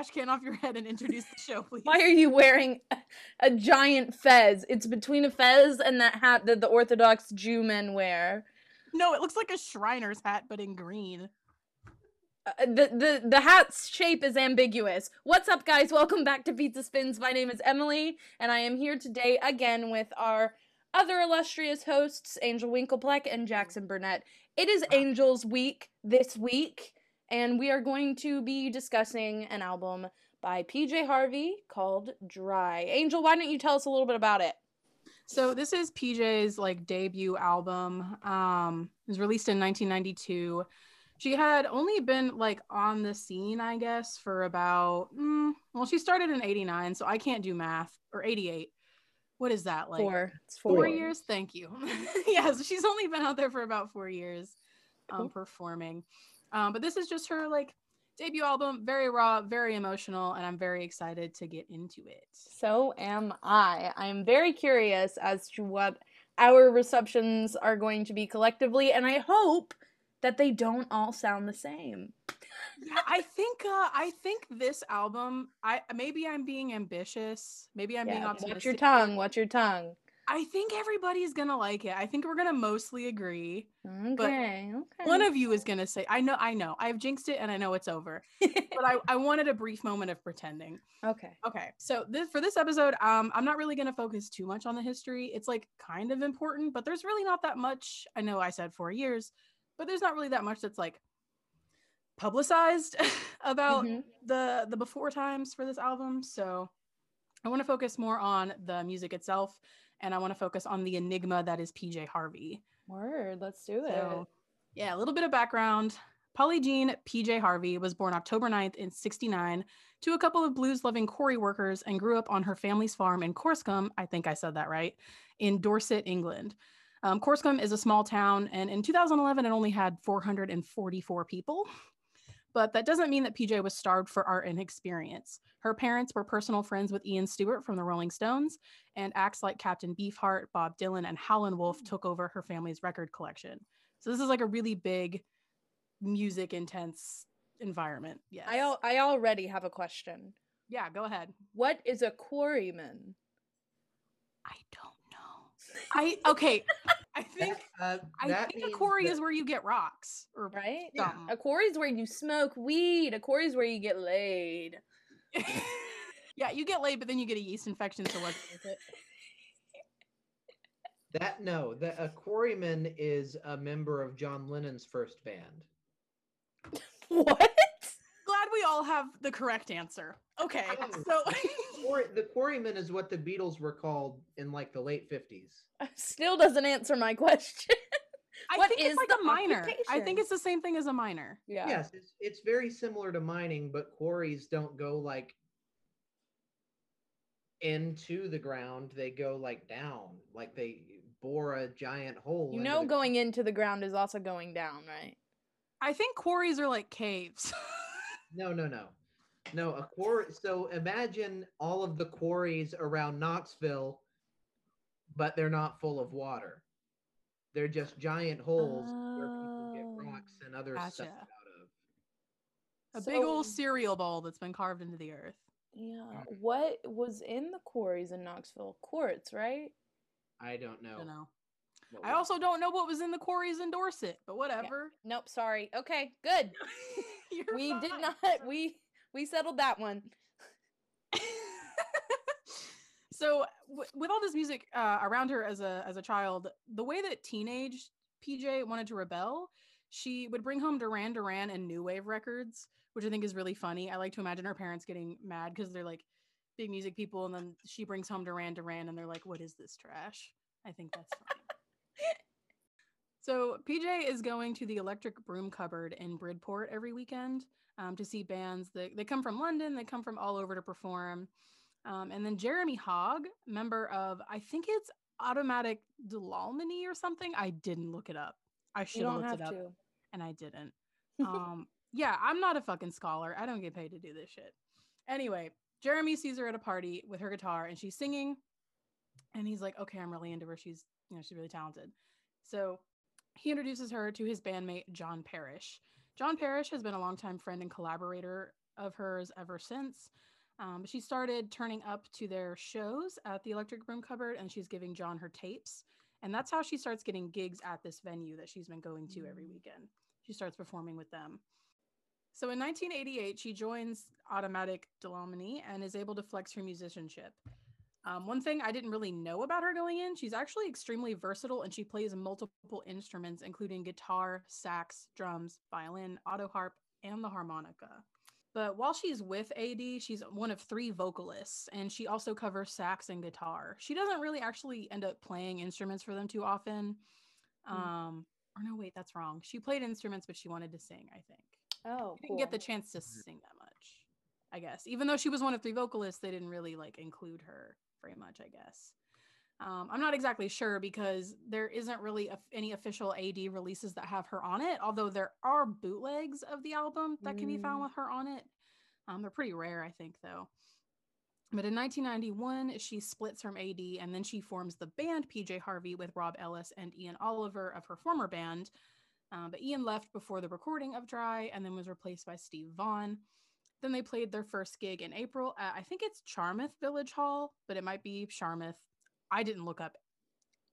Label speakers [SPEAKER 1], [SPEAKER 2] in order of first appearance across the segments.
[SPEAKER 1] trash can off your head and introduce the show, please?
[SPEAKER 2] Why are you wearing a, a giant fez? It's between a fez and that hat that the Orthodox Jew men wear.
[SPEAKER 1] No, it looks like a Shriner's hat, but in green.
[SPEAKER 2] Uh, the the the hat's shape is ambiguous. What's up, guys? Welcome back to Pizza Spins. My name is Emily, and I am here today again with our other illustrious hosts, Angel Winklepleck and Jackson Burnett. It is Angels Week this week, and we are going to be discussing an album by PJ Harvey called Dry. Angel, why don't you tell us a little bit about it?
[SPEAKER 1] So this is PJ's like debut album. Um, it was released in 1992. She had only been like on the scene, I guess, for about mm, well, she started in 89, so I can't do math or 88. What is that like?
[SPEAKER 2] Four. It's
[SPEAKER 1] Four,
[SPEAKER 2] four.
[SPEAKER 1] years. Thank you. yeah, so she's only been out there for about four years, um, performing. Um, but this is just her like debut album, very raw, very emotional, and I'm very excited to get into it.
[SPEAKER 2] So am I. I'm very curious as to what our receptions are going to be collectively, and I hope that they don't all sound the same.
[SPEAKER 1] yeah, I think uh, I think this album. I maybe I'm being ambitious. Maybe I'm being
[SPEAKER 2] Yeah,
[SPEAKER 1] optimistic.
[SPEAKER 2] watch your tongue. Watch your tongue.
[SPEAKER 1] I think everybody's gonna like it. I think we're gonna mostly agree.
[SPEAKER 2] Okay. okay.
[SPEAKER 1] One of you is gonna say, "I know, I know, I've jinxed it, and I know it's over." But I, I wanted a brief moment of pretending.
[SPEAKER 2] okay.
[SPEAKER 1] Okay, so this for this episode, um, I'm not really gonna focus too much on the history. It's like kind of important, but there's really not that much. I know I said four years, but there's not really that much that's like publicized about
[SPEAKER 2] Mhm.
[SPEAKER 1] the the before times for this album. So I want to focus more on the music itself, and I want to focus on the enigma that is PJ Harvey.
[SPEAKER 2] Word. Let's do it.
[SPEAKER 1] So, yeah, a little bit of background. Polly Jean PJ Harvey was born October 9th in 69 to a couple of blues loving quarry workers and grew up on her family's farm in Corscombe. I think I said that right, in Dorset, England. Um, Corscombe is a small town, and in 2011, it only had 444 people. But that doesn't mean that PJ was starved for art and experience. Her parents were personal friends with Ian Stewart from the Rolling Stones, and acts like Captain Beefheart, Bob Dylan, and Howlin' Wolf hmm. took over her family's record collection. So this is like a really big music intense environment. Yes.
[SPEAKER 2] I al- I already have a question.
[SPEAKER 1] yeah, go ahead.
[SPEAKER 2] What is a quarryman?
[SPEAKER 1] I don't. I okay. I think
[SPEAKER 3] Uh,
[SPEAKER 1] I think a quarry
[SPEAKER 3] that-
[SPEAKER 1] is where you get rocks or
[SPEAKER 2] Right?
[SPEAKER 3] Yeah.
[SPEAKER 1] something.
[SPEAKER 2] A quarry's where you smoke weed. A quarry is where you get laid.
[SPEAKER 1] yeah, you get laid, but then you get a yeast infection, so what's worth it?
[SPEAKER 3] that no, that a quarryman is a member of John Lennon's first band.
[SPEAKER 2] What?
[SPEAKER 1] Glad we all have the correct answer. Okay, so
[SPEAKER 3] the quarryman is what the Beatles were called in like the late fifties.
[SPEAKER 2] Uh, still doesn't answer my question.
[SPEAKER 1] I
[SPEAKER 2] What
[SPEAKER 1] think
[SPEAKER 2] is
[SPEAKER 1] it's like
[SPEAKER 2] the
[SPEAKER 1] a miner. I think it's the same thing as a miner.
[SPEAKER 2] yeah.
[SPEAKER 3] Yes, it's it's very similar to mining, but quarries don't go like into the ground. They go like down, like they bore a giant hole.
[SPEAKER 2] You know,
[SPEAKER 3] the-
[SPEAKER 2] going into the ground is also going down, right?
[SPEAKER 1] I think quarries are like caves.
[SPEAKER 3] No, no, no. No, a quarry. So imagine all of the quarries around Knoxville, but they're not full of water. They're just giant holes where people get
[SPEAKER 2] Oh,
[SPEAKER 3] rocks and other stuff out of.
[SPEAKER 1] a big old cereal bowl that's been carved into the earth.
[SPEAKER 2] Yeah. What was in the quarries in Knoxville? Quartz, right?
[SPEAKER 3] I don't know.
[SPEAKER 1] I don't know.
[SPEAKER 3] What
[SPEAKER 1] I also don't know what was in the quarries in Dorset, but whatever.
[SPEAKER 2] Nope. Sorry. Okay. Good.
[SPEAKER 1] You're
[SPEAKER 2] we did not. We we settled that one.
[SPEAKER 1] so w- with all this music uh, around her as a as a child, the way that teenage PJ wanted to rebel, she would bring home Duran Duran and new wave records, which I think is really funny. I like to imagine her parents getting mad because they're like big music people, and then she brings home Duran Duran, and they're like, "What is this trash?" I think that's funny. So PJ is going to the Electric Broom Cupboard in Bridport every weekend um, to see bands. That they come from London. They come from all over to perform. Um, and then Jeremy Hogg, member of I think it's Automatic Dulalmany or something. I didn't look it up. I should have looked it up,
[SPEAKER 2] to.
[SPEAKER 1] and I didn't. Um, yeah, I'm not a fucking scholar. I don't get paid to do this shit. Anyway, Jeremy sees her at a party with her guitar, and she's singing. And he's like, "Okay, I'm really into her. She's, you know, she's really talented." So he introduces her to his bandmate, John Parish. John Parish has been a longtime friend and collaborator of hers ever since. Um, she started turning up to their shows at the Electric Broom Cupboard and she's giving John her tapes. And that's how she starts getting gigs at this venue that she's been going to every weekend. She starts performing with them. So in 1988, she joins Automatic Dlamini and is able to flex her musicianship. Um, one thing I didn't really know about her going in, she's actually extremely versatile and she plays multiple instruments, including guitar, sax, drums, violin, auto harp, and the harmonica. But while she's with AD, she's one of three vocalists, and she also covers sax and guitar. She doesn't really actually end up playing instruments for them too often.
[SPEAKER 2] Mm.
[SPEAKER 1] Um, or no, wait, that's wrong. She played instruments, but she wanted to sing, I think.
[SPEAKER 2] Oh,
[SPEAKER 1] She didn't get the chance to sing that much, I guess. Even though she was one of three vocalists, they didn't really like include her very much, I guess. Um, I'm not exactly sure because there isn't really a, any official AD releases that have her on it, although there are bootlegs of the album that can be found
[SPEAKER 2] Mm.
[SPEAKER 1] with her on it. Um, they're pretty rare, I think, though. But in 1991, she splits from AD and then she forms the band PJ Harvey with Rob Ellis and Ian Oliver of her former band. Um, but Ian left before the recording of Dry and then was replaced by Steve Vaughan. Then they played their first gig in April at, I think it's Charmouth Village Hall, but it might be Charmouth. I didn't look up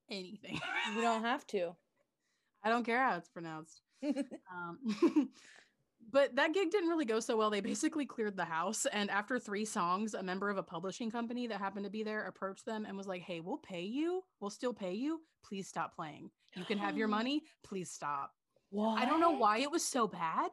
[SPEAKER 1] anything.
[SPEAKER 2] You don't have to.
[SPEAKER 1] I don't care how it's pronounced. Um, but that gig didn't really go so well. They basically cleared the house. And after three songs, a member of a publishing company that happened to be there approached them and was like, Hey, we'll pay you. We'll still pay you. Please stop playing. You can have your money. Please stop.
[SPEAKER 2] What?
[SPEAKER 1] I don't know why it was so bad.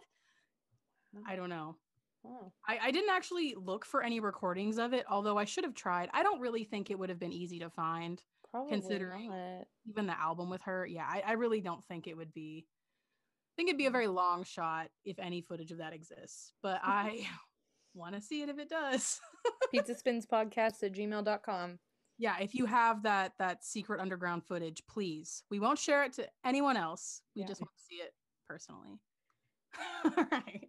[SPEAKER 1] I don't know.
[SPEAKER 2] Oh.
[SPEAKER 1] I, I didn't actually look for any recordings of it, although I should have tried. I don't really think it would have been easy to find,
[SPEAKER 2] Probably
[SPEAKER 1] Considering-
[SPEAKER 2] not.
[SPEAKER 1] even the album with her. Yeah, I, I really don't think it would be. I think it'd be a hmm. very long shot if any footage of that exists, but I want to see it if it does.
[SPEAKER 2] Pizza Spins Podcast at gmail.com.
[SPEAKER 1] yeah, if you have that that secret underground footage, please. We won't share it to anyone else. We
[SPEAKER 2] Yeah.
[SPEAKER 1] just want to see it personally. All right.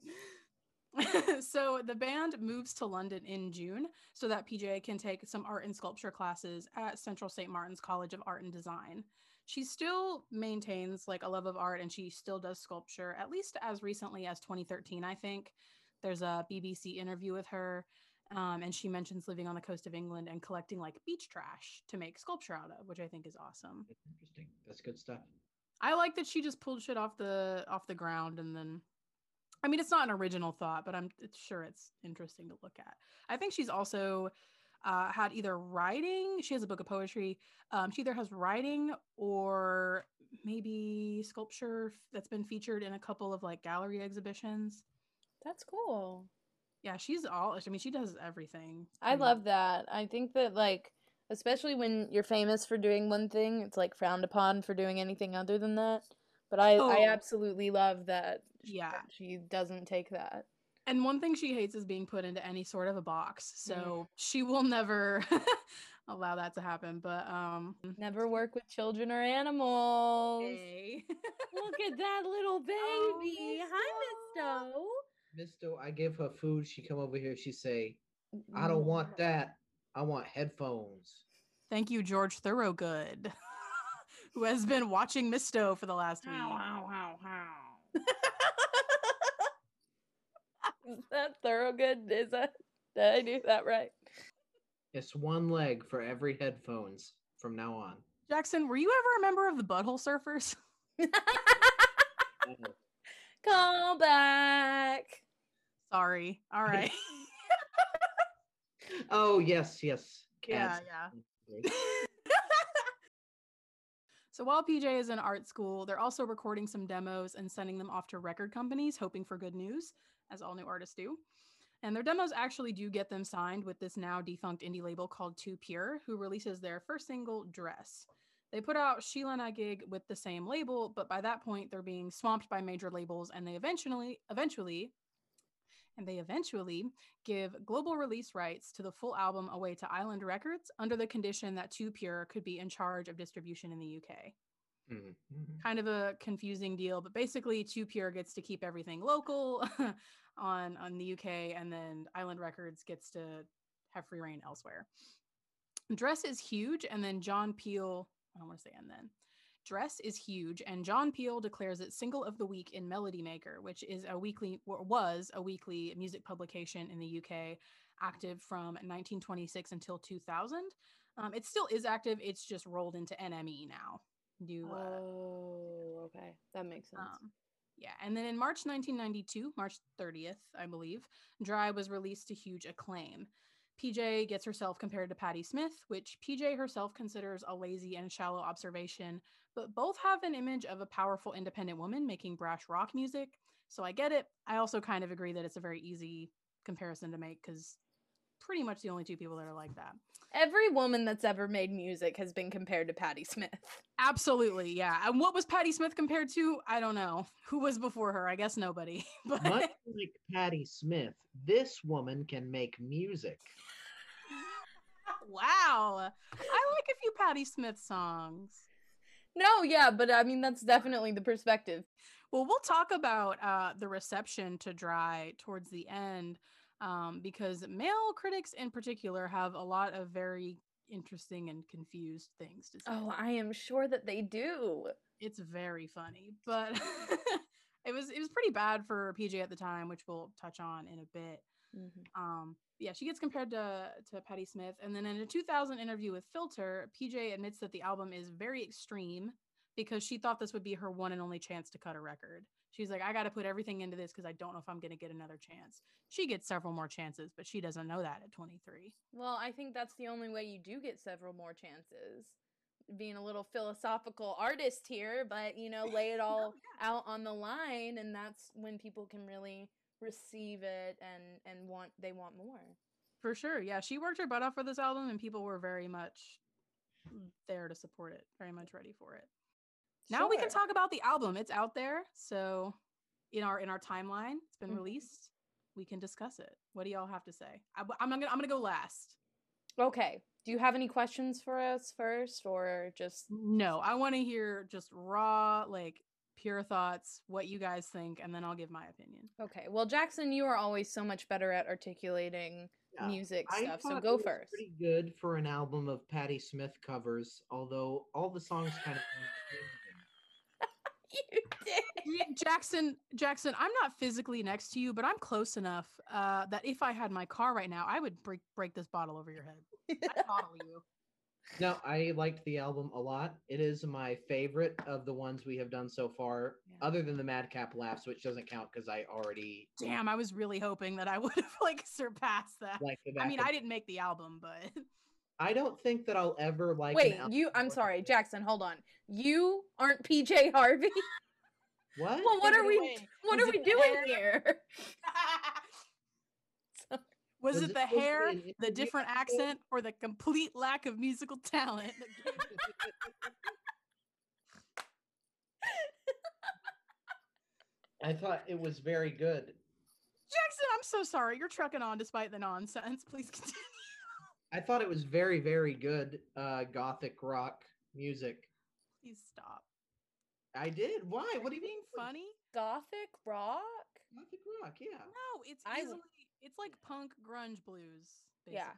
[SPEAKER 1] so the band moves to London in June so that PJ can take some art and sculpture classes at Central St. Martin's College of Art and Design. She still maintains like a love of art and she still does sculpture at least as recently as 2013, I think. There's a BBC interview with her um, and she mentions living on the coast of England and collecting like beach trash to make sculpture out of, which I think is awesome.
[SPEAKER 3] Interesting. That's good stuff.
[SPEAKER 1] I like that she just pulled shit off the off the ground and then I mean it's not an original thought, but I'm it's sure it's interesting to look at. I think she's also uh, had either writing, she has a book of poetry. Um, she either has writing or maybe sculpture that's been featured in a couple of like gallery exhibitions.
[SPEAKER 2] That's cool.
[SPEAKER 1] Yeah, she's all I mean, she does everything.
[SPEAKER 2] I love that. I think that like especially when you're famous for doing one thing, it's like frowned upon for doing anything other than that. But I I
[SPEAKER 1] Oh.
[SPEAKER 2] absolutely love that
[SPEAKER 1] Yeah.
[SPEAKER 2] that she doesn't take that.
[SPEAKER 1] And one thing she hates is being put into any sort of a box.
[SPEAKER 2] Mm.
[SPEAKER 1] So she will never allow that to happen. But um
[SPEAKER 2] Never work with children or animals.
[SPEAKER 1] hey.
[SPEAKER 2] Look at that little
[SPEAKER 1] Oh,
[SPEAKER 2] baby. Hi, Misto.
[SPEAKER 3] Misto, I give her food. She come over here. She say, "I don't want that. I want headphones."
[SPEAKER 1] Thank you, George Thorogood, who has been watching Misto for the last week.
[SPEAKER 2] How, how, how, Is that Thorogood? Is that did I do that right?
[SPEAKER 3] It's one leg for every headphones from now on.
[SPEAKER 1] Jackson, were you ever a member of the Butthole Surfers?
[SPEAKER 2] Call back.
[SPEAKER 1] Sorry. All right.
[SPEAKER 3] Oh yes, yes.
[SPEAKER 1] yeah, yeah. So while PJ is in art school, they're also recording some demos and sending them off to record companies, hoping for good news, as all new artists do. And their demos actually do get them signed with this now defunct indie label called Too Pure, who releases their first single, Dress. They put out Sheela-Na-Gig with the same label, but by that point they're being swamped by major labels, and they eventually, eventually, and they eventually give global release rights to the full album away to Island Records under the condition that Too Pure could be in charge of distribution in the UK.
[SPEAKER 3] Mhm, mhm.
[SPEAKER 1] Kind of a confusing deal, but basically Too Pure gets to keep everything local on on the UK and then Island Records gets to have free reign elsewhere. Dress is huge and then John Peel, I don't want to say and then. Dress is huge, and John Peel declares it single of the week in Melody Maker, which is a weekly or was a weekly music publication in the UK, active from 1926 until 2000. Um, it still is active. It's just rolled into NME now. New, uh,
[SPEAKER 2] Oh, okay. That makes sense.
[SPEAKER 1] um, yeah, and then in March 1992, March 30th, I believe, Dry was released to huge acclaim. PJ gets herself compared to Patti Smith, which PJ herself considers a lazy and shallow observation, but both have an image of a powerful independent woman making brash rock music. So I get it. I also kind of agree that it's a very easy comparison to make because pretty much the only two people that are like that.
[SPEAKER 2] Every woman that's ever made music has been compared to Patti Smith.
[SPEAKER 1] Absolutely, yeah. And what was Patti Smith compared to? I don't know. Who was before her? I guess nobody. But
[SPEAKER 3] Much like Patti Smith, this woman can make music.
[SPEAKER 1] wow, I like a few Patti Smith songs.
[SPEAKER 2] No, yeah, but I mean that's definitely the perspective.
[SPEAKER 1] Well, we'll talk about uh, the reception to Dry towards the end um, because male critics in particular have a lot of very interesting and confused things to say.
[SPEAKER 2] Oh, I am sure that they do.
[SPEAKER 1] it's very funny, but it was it was pretty bad for PJ at the time, which we'll touch on in a bit. Um, yeah, she gets compared to to Patti Smith, and then in a 2000 interview with Filter, PJ admits that the album is very extreme because she thought this would be her one and only chance to cut a record. She's like, I got to put everything into this because I don't know if I'm going to get another chance. She gets several more chances, but she doesn't know that at 23.
[SPEAKER 2] Well, I think that's the only way you do get several more chances. Being a little philosophical artist here, but you know, lay it oh, all out on the line, and that's when people can really receive it and and want they want more.
[SPEAKER 1] For sure. Yeah, she worked her butt off for this album, and people were very much there to support it, very much ready for it. Now we can talk about the album. It's out there. So in our in our timeline, it's been
[SPEAKER 2] Mhm.
[SPEAKER 1] released. We can discuss it. What do y'all have to say? I, am gonna I'm gonna go last.
[SPEAKER 2] Okay. Do you have any questions for us first, or just
[SPEAKER 1] No, I want to hear just raw, like pure thoughts, what you guys think, and then I'll give my opinion.
[SPEAKER 2] okay? Well, Jackson, you are always so much better at articulating
[SPEAKER 3] Yeah,
[SPEAKER 2] music
[SPEAKER 3] I
[SPEAKER 2] stuff, so go
[SPEAKER 3] it was
[SPEAKER 2] first.
[SPEAKER 3] Pretty good for an album of Patti Smith covers, although all the songs kind of.
[SPEAKER 2] You did.
[SPEAKER 1] Jackson, Jackson, I'm not physically next to you, but I'm close enough uh, that if I had my car right now, I would break break this bottle over your head. I'd bottle you.
[SPEAKER 3] No, I liked the album a lot. It is my favorite of the ones we have done so far,
[SPEAKER 1] Yeah.
[SPEAKER 3] other than the Madcap Laughs, which doesn't count because I already
[SPEAKER 1] Damn, I was really hoping that I would have like surpassed that.
[SPEAKER 3] like.
[SPEAKER 1] I mean,
[SPEAKER 3] backup.
[SPEAKER 1] I didn't make the album, but
[SPEAKER 3] I don't think that I'll ever like.
[SPEAKER 2] Wait,
[SPEAKER 3] album
[SPEAKER 2] you. I'm sorry, Jackson. Hold on. You aren't PJ Harvey.
[SPEAKER 3] What?
[SPEAKER 2] well, what are we?
[SPEAKER 1] away.
[SPEAKER 2] What
[SPEAKER 1] Was
[SPEAKER 2] are we doing
[SPEAKER 1] hair?
[SPEAKER 2] here?
[SPEAKER 1] was,
[SPEAKER 3] Was
[SPEAKER 1] it
[SPEAKER 3] it
[SPEAKER 1] the
[SPEAKER 3] supposed to be
[SPEAKER 1] hair,
[SPEAKER 3] an
[SPEAKER 1] the different
[SPEAKER 3] episode?
[SPEAKER 1] accent, or the complete lack of musical talent? that gave it-
[SPEAKER 3] I thought it was very good.
[SPEAKER 1] Jackson, I'm so sorry. You're trucking on despite the nonsense. Please continue.
[SPEAKER 3] I thought it was very, very good. Uh, gothic rock music.
[SPEAKER 1] Please stop.
[SPEAKER 3] I did. Why?
[SPEAKER 1] Are
[SPEAKER 3] What do you
[SPEAKER 1] being
[SPEAKER 3] mean?
[SPEAKER 1] funny?
[SPEAKER 2] Gothic rock.
[SPEAKER 3] Gothic rock. Yeah,
[SPEAKER 1] No, it's
[SPEAKER 2] I w-
[SPEAKER 1] easily it's like punk grunge blues.
[SPEAKER 2] Yeah.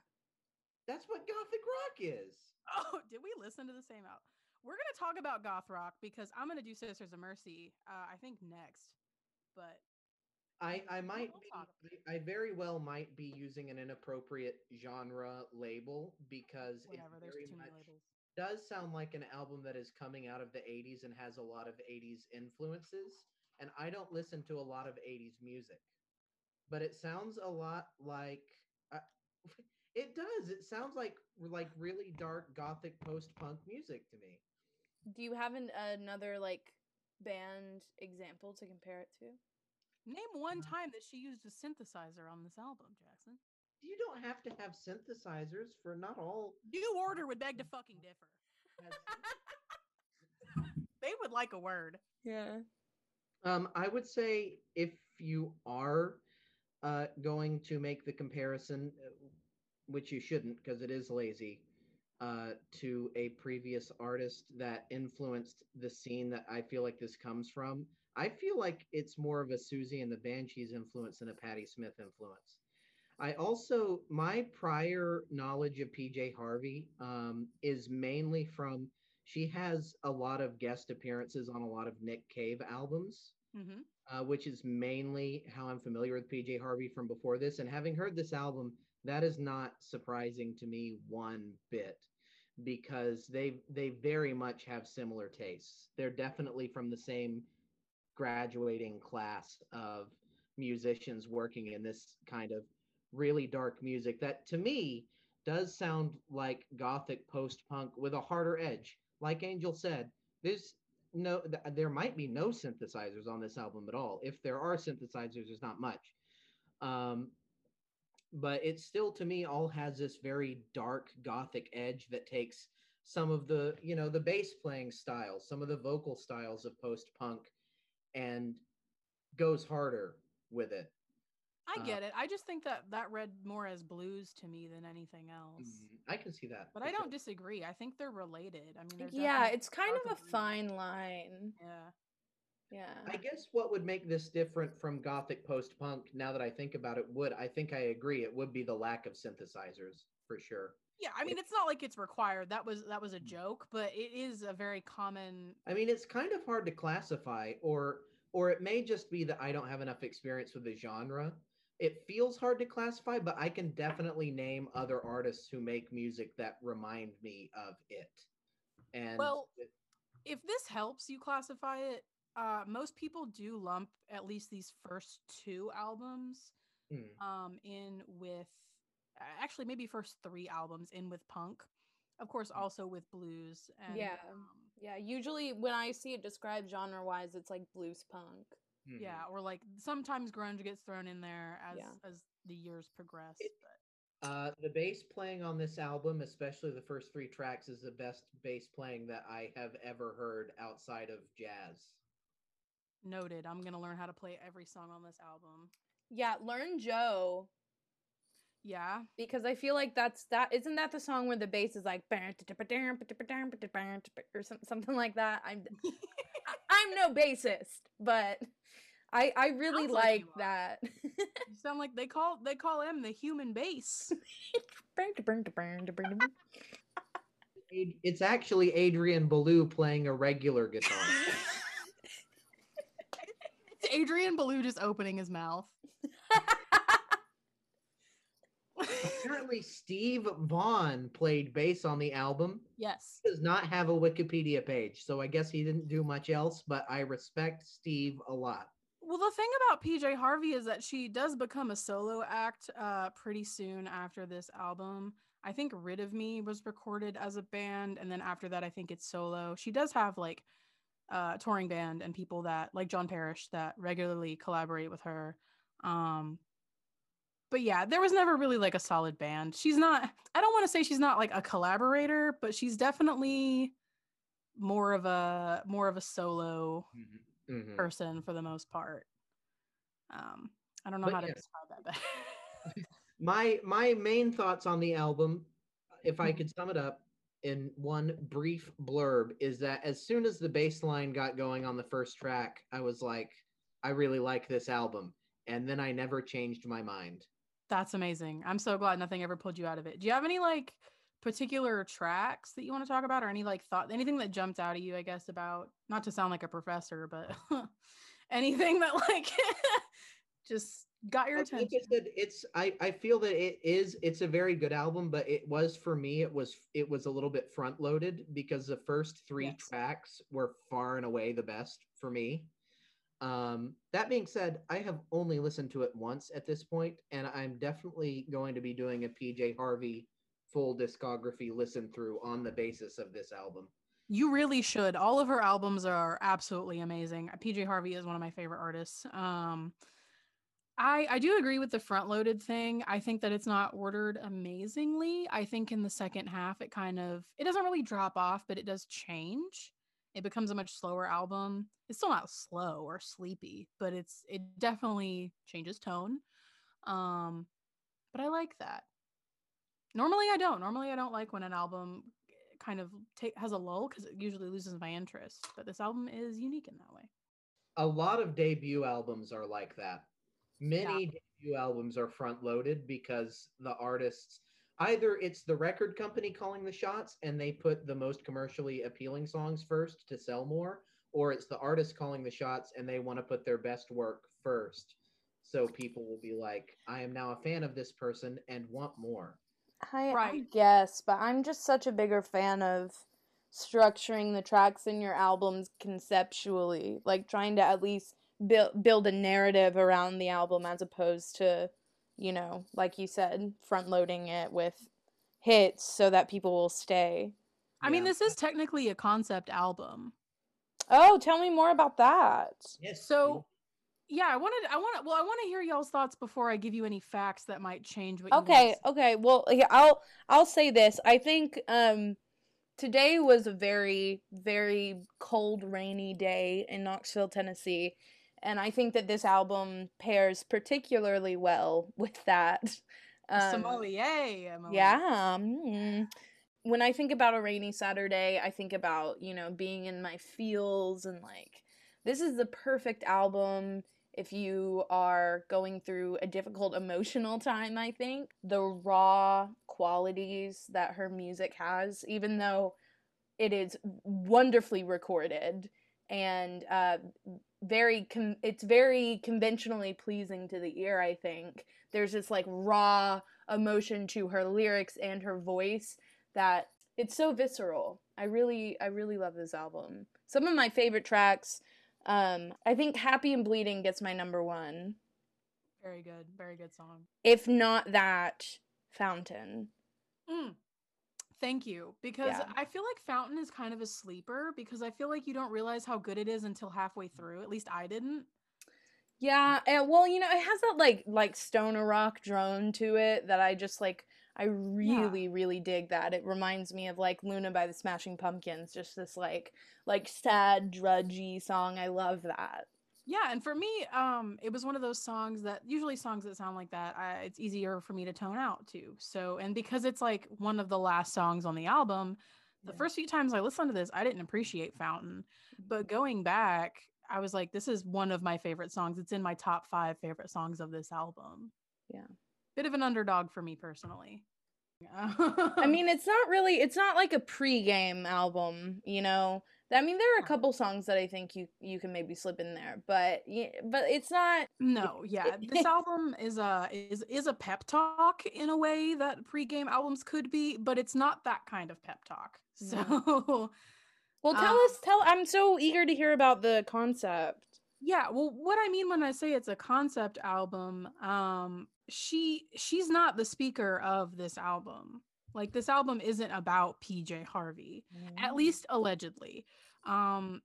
[SPEAKER 3] that's what gothic rock is.
[SPEAKER 1] Oh, did we listen to the same out? We're gonna talk about goth rock because I'm gonna do Sisters of Mercy. Uh, I think next, but
[SPEAKER 3] I I might be, I, I very well might be using an inappropriate genre label because
[SPEAKER 1] whatever.
[SPEAKER 3] it very
[SPEAKER 1] too
[SPEAKER 3] much does sound like an album that is coming out of the 80s and has a lot of 80s influences and I don't listen to a lot of 80s music. But it sounds a lot like uh, it does. It sounds like like really dark gothic post-punk music to me.
[SPEAKER 2] Do you have an, another like band example to compare it to?
[SPEAKER 1] Name one
[SPEAKER 3] Uh,
[SPEAKER 1] time that she used a synthesizer on this album, Jackson.
[SPEAKER 3] You don't have to have synthesizers for not all
[SPEAKER 1] New Order would beg to fucking differ. They would like a word.
[SPEAKER 2] Yeah.
[SPEAKER 3] Um, I would say if you are uh, going to make the comparison, uh, which you shouldn't because it is lazy, uh, to a previous artist that influenced the scene that I feel like this comes from, I feel like it's more of a Siouxsie and the Banshees influence than a Patti Smith influence. I also, my prior knowledge of PJ Harvey um, is mainly from she has a lot of guest appearances on a lot of Nick Cave albums,
[SPEAKER 1] hmm
[SPEAKER 3] uh, which is mainly how I'm familiar with PJ Harvey from before this. And having heard this album, that is not surprising to me one bit because they they very much have similar tastes. They're definitely from the same graduating class of musicians working in this kind of really dark music that to me does sound like gothic post punk with a harder edge. Like Angel said, there's no th- there might be no synthesizers on this album at all. If there are synthesizers, there's not much. Um, but it still to me all has this very dark gothic edge that takes some of the you know the bass playing styles some of the vocal styles of post punk and goes harder with it
[SPEAKER 1] I
[SPEAKER 3] Uh,
[SPEAKER 1] get it. I just think that that read more as blues to me than anything else.
[SPEAKER 3] Mm, i can see that
[SPEAKER 1] But I don't
[SPEAKER 3] sure.
[SPEAKER 1] disagree. I think they're related. I mean,
[SPEAKER 2] Yeah, it's kind of a fine line.
[SPEAKER 1] Yeah.
[SPEAKER 2] Yeah.
[SPEAKER 3] i guess what would make this different from gothic post punk now that i think about it would i think i agree it would be the lack of synthesizers for sure
[SPEAKER 1] Yeah, I mean, it's not like it's required. That was that was
[SPEAKER 3] Mm.
[SPEAKER 1] a joke, but it is a very common.
[SPEAKER 3] I mean, it's kind of hard to classify, or or it may just be that I don't have enough experience with the genre. It feels hard to classify, but I can definitely name other artists who make music that remind me of it. And
[SPEAKER 1] Well,
[SPEAKER 3] it-
[SPEAKER 1] If this helps you classify it, uh, most people do lump at least these first two albums
[SPEAKER 3] hmm,
[SPEAKER 1] um, in with, actually maybe first three albums in with punk, of course, also with blues. And,
[SPEAKER 2] Yeah.
[SPEAKER 1] um,
[SPEAKER 2] Yeah, usually when I see it described genre wise, it's like blues punk.
[SPEAKER 3] mhm.
[SPEAKER 1] yeah, or like sometimes grunge gets thrown in there as
[SPEAKER 2] Yeah.
[SPEAKER 1] as the years progress.
[SPEAKER 3] It-
[SPEAKER 1] but
[SPEAKER 3] Uh, the bass playing on this album, especially the first three tracks, is the best bass playing that I have ever heard outside of jazz.
[SPEAKER 1] noted. I'm gonna learn how to play every song on this album.
[SPEAKER 2] Yeah, learn Joe
[SPEAKER 1] Yeah,
[SPEAKER 2] because I feel like that's that isn't that the song where the bass is like or something like that. I'm I- I'm no bassist, but I I really
[SPEAKER 1] Sounds like
[SPEAKER 2] like that.
[SPEAKER 1] you sound like they call they call him the human bass.
[SPEAKER 3] It's actually Adrian Belew playing a regular guitar.
[SPEAKER 1] It's Adrian Belew just opening his mouth.
[SPEAKER 3] Apparently, Steve Vaughan played bass on the album.
[SPEAKER 1] yes.
[SPEAKER 3] Does not have a Wikipedia page, so I guess he didn't do much else. But I respect Steve a lot.
[SPEAKER 1] Well, the thing about PJ Harvey is that she does become a solo act uh, pretty soon after this album. I think Rid of Me was recorded as a band, and then after that, I think it's solo. She does have like a touring band and people that, like John Parish, that regularly collaborate with her. Um, but yeah, there was never really like a solid band. She's not, I don't want to say she's not like a collaborator, but she's definitely more of a more of a solo
[SPEAKER 3] Mhm.
[SPEAKER 1] person for the most part. Um, I don't know
[SPEAKER 3] But
[SPEAKER 1] how to describe that better.
[SPEAKER 3] My my main thoughts on the album, if I
[SPEAKER 1] Mhm.
[SPEAKER 3] could sum it up in one brief blurb, is that as soon as the bass line got going on the first track, I was like, I really like this album, and then I never changed my mind.
[SPEAKER 1] That's amazing. I'm so glad nothing ever pulled you out of it. Do you have any like particular tracks that you want to talk about or any like thought anything that jumped out at you, I guess, about not to sound like a professor, but anything that like just got your
[SPEAKER 3] I
[SPEAKER 1] attention?
[SPEAKER 3] said, it's I I feel that it is it's a very good album, but it was for me it was it was a little bit front loaded because the first three
[SPEAKER 1] Yes.
[SPEAKER 3] tracks were far and away the best for me. Um, that being said, I have only listened to it once at this point, and I'm definitely going to be doing a PJ Harvey full discography listen through on the basis of this album.
[SPEAKER 1] You really should. All of her albums are absolutely amazing. PJ Harvey is one of my favorite artists. Um I I do agree with the front loaded thing. I think that it's not ordered amazingly. I think in the second half it kind of it doesn't really drop off, but it does change. It becomes a much slower album. It's still not slow or sleepy, but it's it definitely changes tone. Um but I like that. Normally I don't. Normally I don't like when an album kind of take has a lull because it usually loses my interest. But this album is unique in that way.
[SPEAKER 3] a lot of debut albums are like that. Many debut albums are front loaded because the artists either it's the record company calling the shots and they put the most commercially appealing songs first to sell more, or it's the artist calling the shots and they want to put their best work first. So people will be like, I am now a fan of this person and want more.
[SPEAKER 2] I, I
[SPEAKER 1] Right.
[SPEAKER 2] guess, but I'm just such a bigger fan of structuring the tracks in your albums conceptually, like trying to at least build build a narrative around the album as opposed to, you know, like you said, front loading it with hits so that people will stay.
[SPEAKER 1] I mean, this is technically a concept album.
[SPEAKER 2] Oh, tell me more about that.
[SPEAKER 3] Yes.
[SPEAKER 1] So, yeah, I wanted, I want to, well, I want to hear y'all's thoughts before I give you any facts that might change what. you
[SPEAKER 2] Okay, okay. Well, yeah, I'll I'll say this. I think um today was a very very cold rainy day in Knoxville, Tennessee, and I think that this album pairs particularly well with that. Um,
[SPEAKER 1] Sommelier. Emily.
[SPEAKER 2] yeah. mm. When I think about a rainy Saturday, I think about, you know, being in my fields and like this is the perfect album if you are going through a difficult emotional time, I think. The raw qualities that her music has, even though it is wonderfully recorded and uh, very con- it's very conventionally pleasing to the ear i think there's this like raw emotion to her lyrics and her voice that it's so visceral i really i really love this album some of my favorite tracks um i think happy and bleeding gets my number one
[SPEAKER 1] Very good. Very good song.
[SPEAKER 2] if not that fountain
[SPEAKER 1] Mm. Thank you. Because
[SPEAKER 2] Yeah.
[SPEAKER 1] I feel like Fountain is kind of a sleeper because I feel like you don't realize how good it is until halfway through. At least I didn't.
[SPEAKER 2] Yeah, and well, you know, it has that like like stoner rock drone to it that I just like I really really dig that. It reminds me of like Luna by the Smashing Pumpkins, just this like like sad drudgy song. I love that.
[SPEAKER 1] Yeah, and for me, um, it was one of those songs that usually songs that sound like that, I, it's easier for me to tone out to. So, and because it's like one of the last songs on the album, the
[SPEAKER 2] Yeah.
[SPEAKER 1] first few times I listened to this, I didn't appreciate Fountain, but going back, I was like, this is one of my favorite songs. It's in my top five favorite songs of this album.
[SPEAKER 2] Yeah.
[SPEAKER 1] bit of an underdog for me personally.
[SPEAKER 2] I mean, it's not really it's not like a pre-game album, you know. I mean, there are a couple songs that I think you you can maybe slip in there, but yeah, but it's not
[SPEAKER 1] No, yeah. This album is a is is a pep talk in a way that pregame albums could be, but it's not that kind of pep talk. So
[SPEAKER 2] Well, tell
[SPEAKER 1] Um,
[SPEAKER 2] us tell I'm so eager to hear about the concept.
[SPEAKER 1] yeah, well what I mean when I say it's a concept album, um she she's not the speaker of this album. Like this album isn't about PJ Harvey. at least allegedly. Um,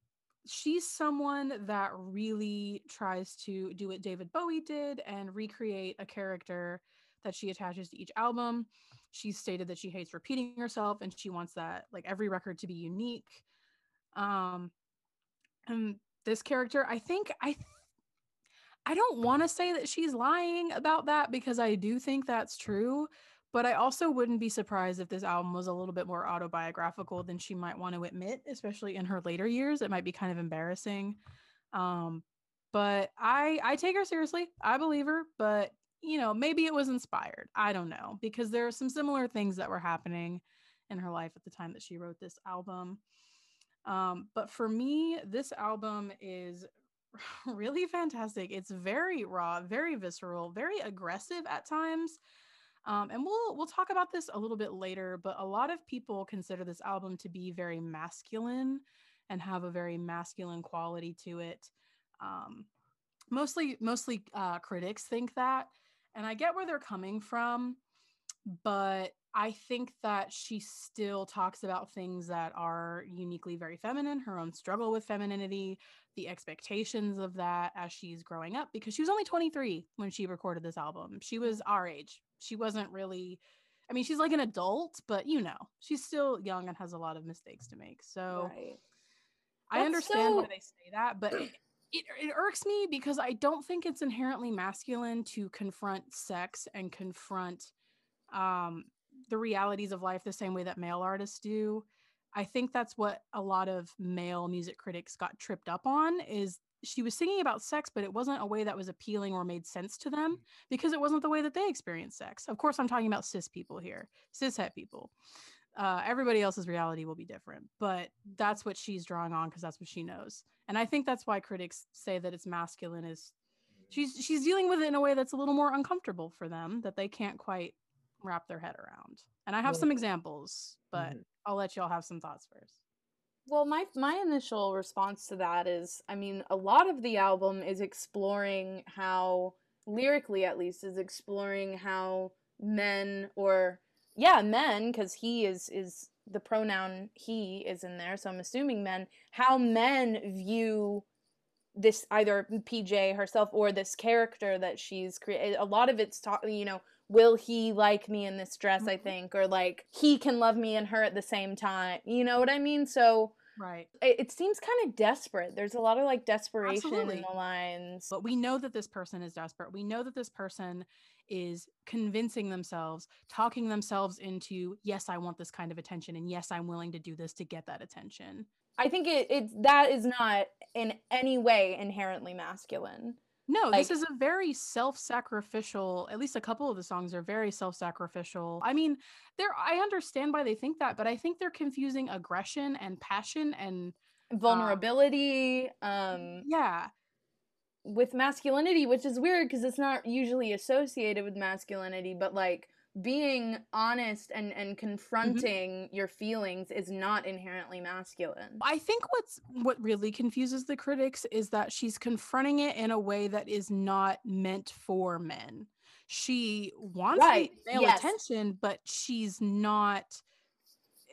[SPEAKER 1] she's someone that really tries to do what David Bowie did and recreate a character that she attaches to each album. She's stated that she hates repeating herself and she wants that like every record to be unique. Um, and this character, I think I. Th- I don't want to say that she's lying about that because I do think that's true, but I also wouldn't be surprised if this album was a little bit more autobiographical than she might want to admit, especially in her later years. It might be kind of embarrassing. Um, but I I take her seriously. I believe her, but you know, maybe it was inspired. I don't know because there are some similar things that were happening in her life at the time that she wrote this album. Um, but for me, this album is really fantastic. It's very raw, very visceral, very aggressive at times. Um, and we'll we'll talk about this a little bit later, but a lot of people consider this album to be very masculine and have a very masculine quality to it. Um, mostly mostly uh, critics think that, and I get where they're coming from, but I think that she still talks about things that are uniquely very feminine, her own struggle with femininity, the expectations of that as she's growing up, because she was only 23 when she recorded this album. She was our age. She wasn't really, I mean, she's like an adult, but you know, she's still young and has a lot of mistakes to make. So
[SPEAKER 2] right.
[SPEAKER 1] I
[SPEAKER 2] That's
[SPEAKER 1] understand why they say that, but it, it, it irks me because I don't think it's inherently masculine to confront sex and confront um, the realities of life the same way that male artists do. I think that's what a lot of male music critics got tripped up on is she was singing about sex, but it wasn't a way that was appealing or made sense to them because it wasn't the way that they experienced sex. Of course, I'm talking about cis people here, cishet people. Uh, everybody else's reality will be different, but that's what she's drawing on because that's what she knows. And I think that's why critics say that it's masculine is she's she's dealing with it in a way that's a little more uncomfortable for them that they can't quite wrap their head around. And I have some examples, but
[SPEAKER 3] Mhm.
[SPEAKER 1] I'll let y'all have some thoughts first.
[SPEAKER 2] Well, my my initial response to that is, I mean, a lot of the album is exploring how lyrically at least is exploring how men or yeah, men because he is is the pronoun he is in there, so I'm assuming men, how men view this either PJ herself or this character that she's created. A lot of it's talking, you know, will he like me in this dress, I
[SPEAKER 1] Mhm.
[SPEAKER 2] think, or like he can love me and her at the same time. You know what I mean? So
[SPEAKER 1] Right.
[SPEAKER 2] it, it seems kind of desperate. There's a lot of like desperation
[SPEAKER 1] Absolutely.
[SPEAKER 2] in the lines.
[SPEAKER 1] But we know that this person is desperate. We know that this person is convincing themselves, talking themselves into, yes, I want this kind of attention. And yes, I'm willing to do this to get that attention.
[SPEAKER 2] I think it it's that is not in any way inherently masculine.
[SPEAKER 1] No,
[SPEAKER 2] Like-
[SPEAKER 1] this is a very self-sacrificial. At least a couple of the songs are very self-sacrificial. I mean, there I understand why they think that, but I think they're confusing aggression and passion and
[SPEAKER 2] Vulnerability, um,
[SPEAKER 1] yeah.
[SPEAKER 2] with masculinity, which is weird because it's not usually associated with masculinity, but like being honest and and mm-hmm. confronting your feelings is not inherently masculine.
[SPEAKER 1] I think what's what really confuses the critics is that she's confronting it in a way that is not meant for men. She wants
[SPEAKER 2] Right,
[SPEAKER 1] male
[SPEAKER 2] yes.
[SPEAKER 1] attention, but she's not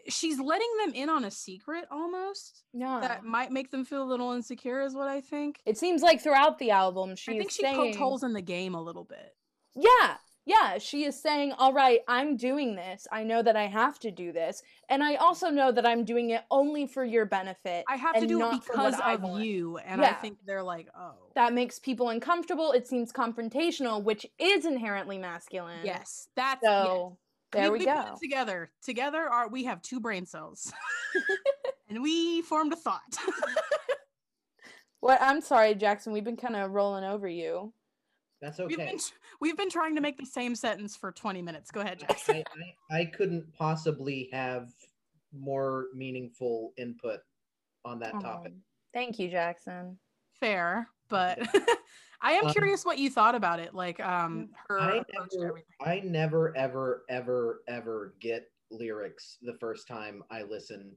[SPEAKER 1] she's letting them in on a secret almost
[SPEAKER 2] Yeah.
[SPEAKER 1] that might make them feel a little insecure is what I think.
[SPEAKER 2] it seems like throughout the album she
[SPEAKER 1] I think she
[SPEAKER 2] saying
[SPEAKER 1] poked holes in the game a little bit.
[SPEAKER 2] Yeah, yeah, she is saying, "All right, I'm doing this. I know that I have to do this, and I also know that I'm doing it only for your benefit.
[SPEAKER 1] I have to do it because of
[SPEAKER 2] want."
[SPEAKER 1] you. And I think they're like, oh.
[SPEAKER 2] That makes people uncomfortable. It seems confrontational, which is inherently masculine.
[SPEAKER 1] yes, that's yes.
[SPEAKER 2] So there we,
[SPEAKER 1] put
[SPEAKER 2] go.
[SPEAKER 1] it together. Together are we have two brain cells. and we formed a thought.
[SPEAKER 2] What? I'm sorry, Jackson. We've been kind of rolling over you.
[SPEAKER 3] That's
[SPEAKER 1] We've
[SPEAKER 3] okay.
[SPEAKER 1] been we've been trying to make the same sentence for 20 minutes. Go ahead, Jackson.
[SPEAKER 3] I, I, I couldn't possibly have more meaningful input on that topic.
[SPEAKER 2] Um, thank you, Jackson.
[SPEAKER 1] Fair, but I am
[SPEAKER 3] Um,
[SPEAKER 1] curious what you thought about it. Like um her
[SPEAKER 3] I never. I never, ever, ever, ever get lyrics the first time I listen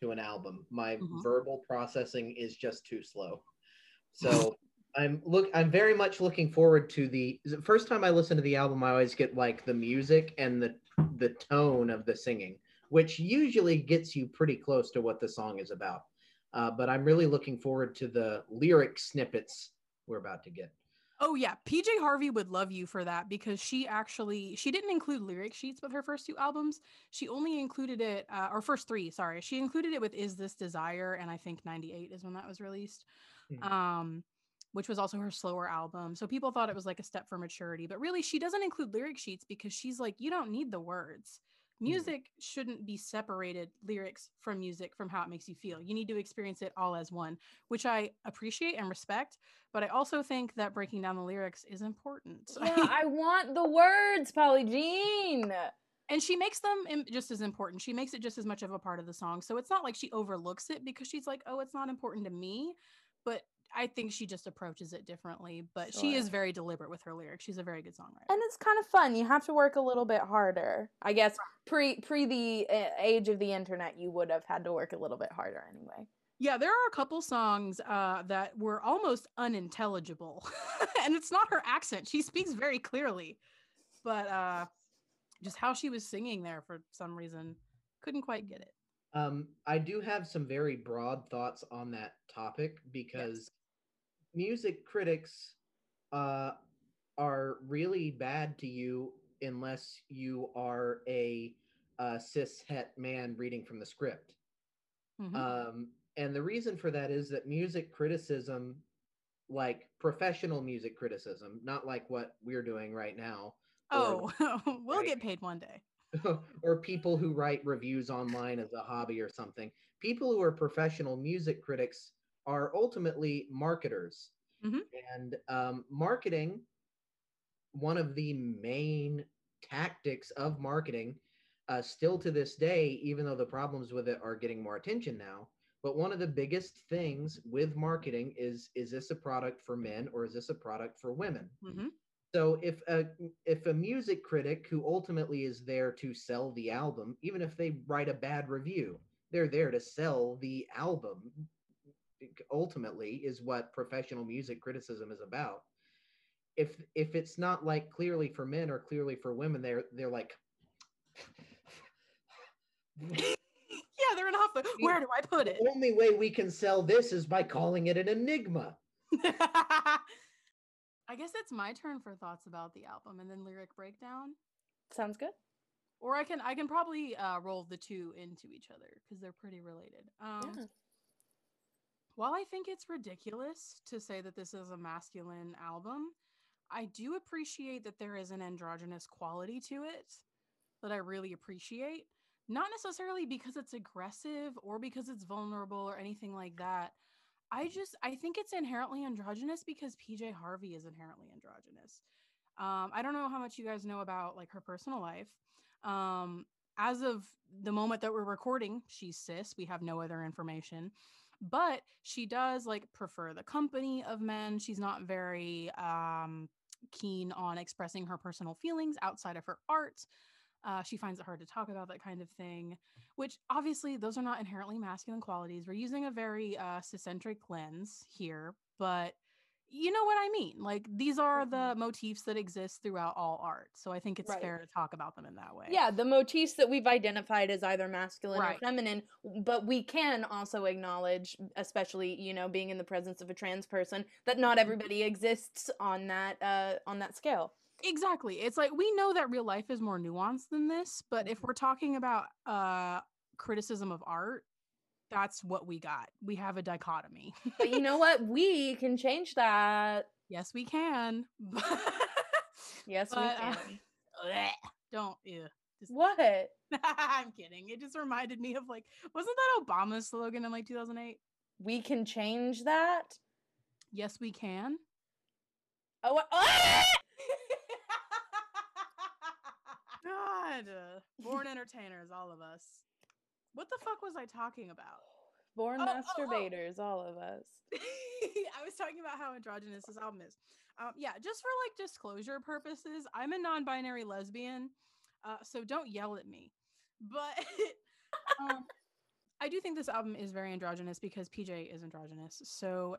[SPEAKER 3] to an album. My
[SPEAKER 1] Mhm.
[SPEAKER 3] verbal processing is just too slow. So I'm look. I'm very much looking forward to the, the first time I listen to the album. I always get like the music and the the tone of the singing, which usually gets you pretty close to what the song is about. Uh, but I'm really looking forward to the lyric snippets we're about to get.
[SPEAKER 1] Oh yeah, PJ Harvey would love you for that because she actually she didn't include lyric sheets with her first two albums. She only included it uh, or first three, sorry. She included it with Is This Desire and I think 98 is when that was released.
[SPEAKER 3] Mhm.
[SPEAKER 1] Um which was also her slower album. So people thought it was like a step for maturity, but really she doesn't include lyric sheets because she's like you don't need the words. Mm. Music shouldn't be separated lyrics from music from how it makes you feel. You need to experience it all as one, which I appreciate and respect. But I also think that breaking down the lyrics is important.
[SPEAKER 2] Yeah, I want the words, Polly Jean.
[SPEAKER 1] and she makes them just as important. She makes it just as much of a part of the song. So it's not like she overlooks it because she's like, oh, it's not important to me. But I think she just approaches it differently. But she is very deliberate with her lyrics. She's a very good songwriter.
[SPEAKER 2] and it's kind of fun. You have to work a little bit harder. I guess pre pre the uh, age of the internet, you would have had to work a little bit harder anyway.
[SPEAKER 1] Yeah, there are a couple songs uh, that were almost unintelligible, and it's not her accent. She speaks very clearly, but uh, just how she was singing there for some reason couldn't quite get it.
[SPEAKER 3] Um, I do have some very broad thoughts on that topic because music critics uh, are really bad to you unless you are a, uh cis het man reading from the script.
[SPEAKER 1] Mhm.
[SPEAKER 3] Um, and the reason for that is that music criticism, like professional music criticism, not like what we're doing right now,
[SPEAKER 1] oh, we'll
[SPEAKER 3] right.
[SPEAKER 1] get paid one day.
[SPEAKER 3] or people who write reviews online as a hobby or something. People who are professional music critics are ultimately marketers.
[SPEAKER 1] Mhm.
[SPEAKER 3] And um, marketing, one of the main tactics of marketing, uh, still to this day, even though the problems with it are getting more attention now. But one of the biggest things with marketing is is this a product for men or is this a product for women?
[SPEAKER 1] hmm
[SPEAKER 3] So if a if a music critic who ultimately is there to sell the album, even if they write a bad review, they're there to sell the album. Ultimately, is what professional music criticism is about. If if it's not like clearly for men or clearly for women, they're they're like,
[SPEAKER 1] yeah, they're in a huff. like, Where do I put it?
[SPEAKER 3] the only way we can sell this is by calling it an enigma.
[SPEAKER 1] I guess it's my turn for thoughts about the album and then lyric breakdown.
[SPEAKER 2] Sounds good.
[SPEAKER 1] Or I can I can probably uh, roll the two into each other because they're pretty related. Um,
[SPEAKER 2] Yeah.
[SPEAKER 1] While I think it's ridiculous to say that this is a masculine album, I do appreciate that there is an androgynous quality to it that I really appreciate. Not necessarily because it's aggressive or because it's vulnerable or anything like that. I just I think it's inherently androgynous because PJ Harvey is inherently androgynous. Um, I don't know how much you guys know about like her personal life. Um, as of the moment that we're recording, she's cis. We have no other information, but she does like prefer the company of men. She's not very um, keen on expressing her personal feelings outside of her art. Uh, she finds it hard to talk about that kind of thing, which obviously those are not inherently masculine qualities. We're using a very uh, ciscentric lens here, but you know what I mean. Like these are the motifs that exist throughout all art. So I think it's
[SPEAKER 2] Right.
[SPEAKER 1] fair to talk about them in that way.
[SPEAKER 2] Yeah, the motifs that we've identified as either masculine
[SPEAKER 1] Right.
[SPEAKER 2] or feminine, but we can also acknowledge, especially you know, being in the presence of a trans person, that not
[SPEAKER 1] Mhm.
[SPEAKER 2] everybody exists on that uh, on that scale.
[SPEAKER 1] Exactly. It's like we know that real life is more nuanced than this, but if
[SPEAKER 2] Mhm.
[SPEAKER 1] we're talking about uh criticism of art, that's what we got. We have a dichotomy.
[SPEAKER 2] But you know what? We can change that.
[SPEAKER 1] yes, we can.
[SPEAKER 2] Yes,
[SPEAKER 1] But,
[SPEAKER 2] we
[SPEAKER 1] uh,
[SPEAKER 2] can.
[SPEAKER 1] bleh, don't yeah. Just,
[SPEAKER 2] What?
[SPEAKER 1] I'm kidding. It just reminded me of like wasn't that Obama's slogan in like 2008?
[SPEAKER 2] We can change that.
[SPEAKER 1] Yes, we can.
[SPEAKER 2] Oh, ah!
[SPEAKER 1] God, uh, born entertainers, all of us. What the fuck was I talking about?
[SPEAKER 2] born
[SPEAKER 1] Oh, oh, oh.
[SPEAKER 2] masturbators, all of us.
[SPEAKER 1] I was talking about how androgynous this album is. Um, yeah, just for like disclosure purposes, I'm a non-binary lesbian, uh, so don't yell at me. But um, I do think this album is very androgynous because PJ is androgynous. So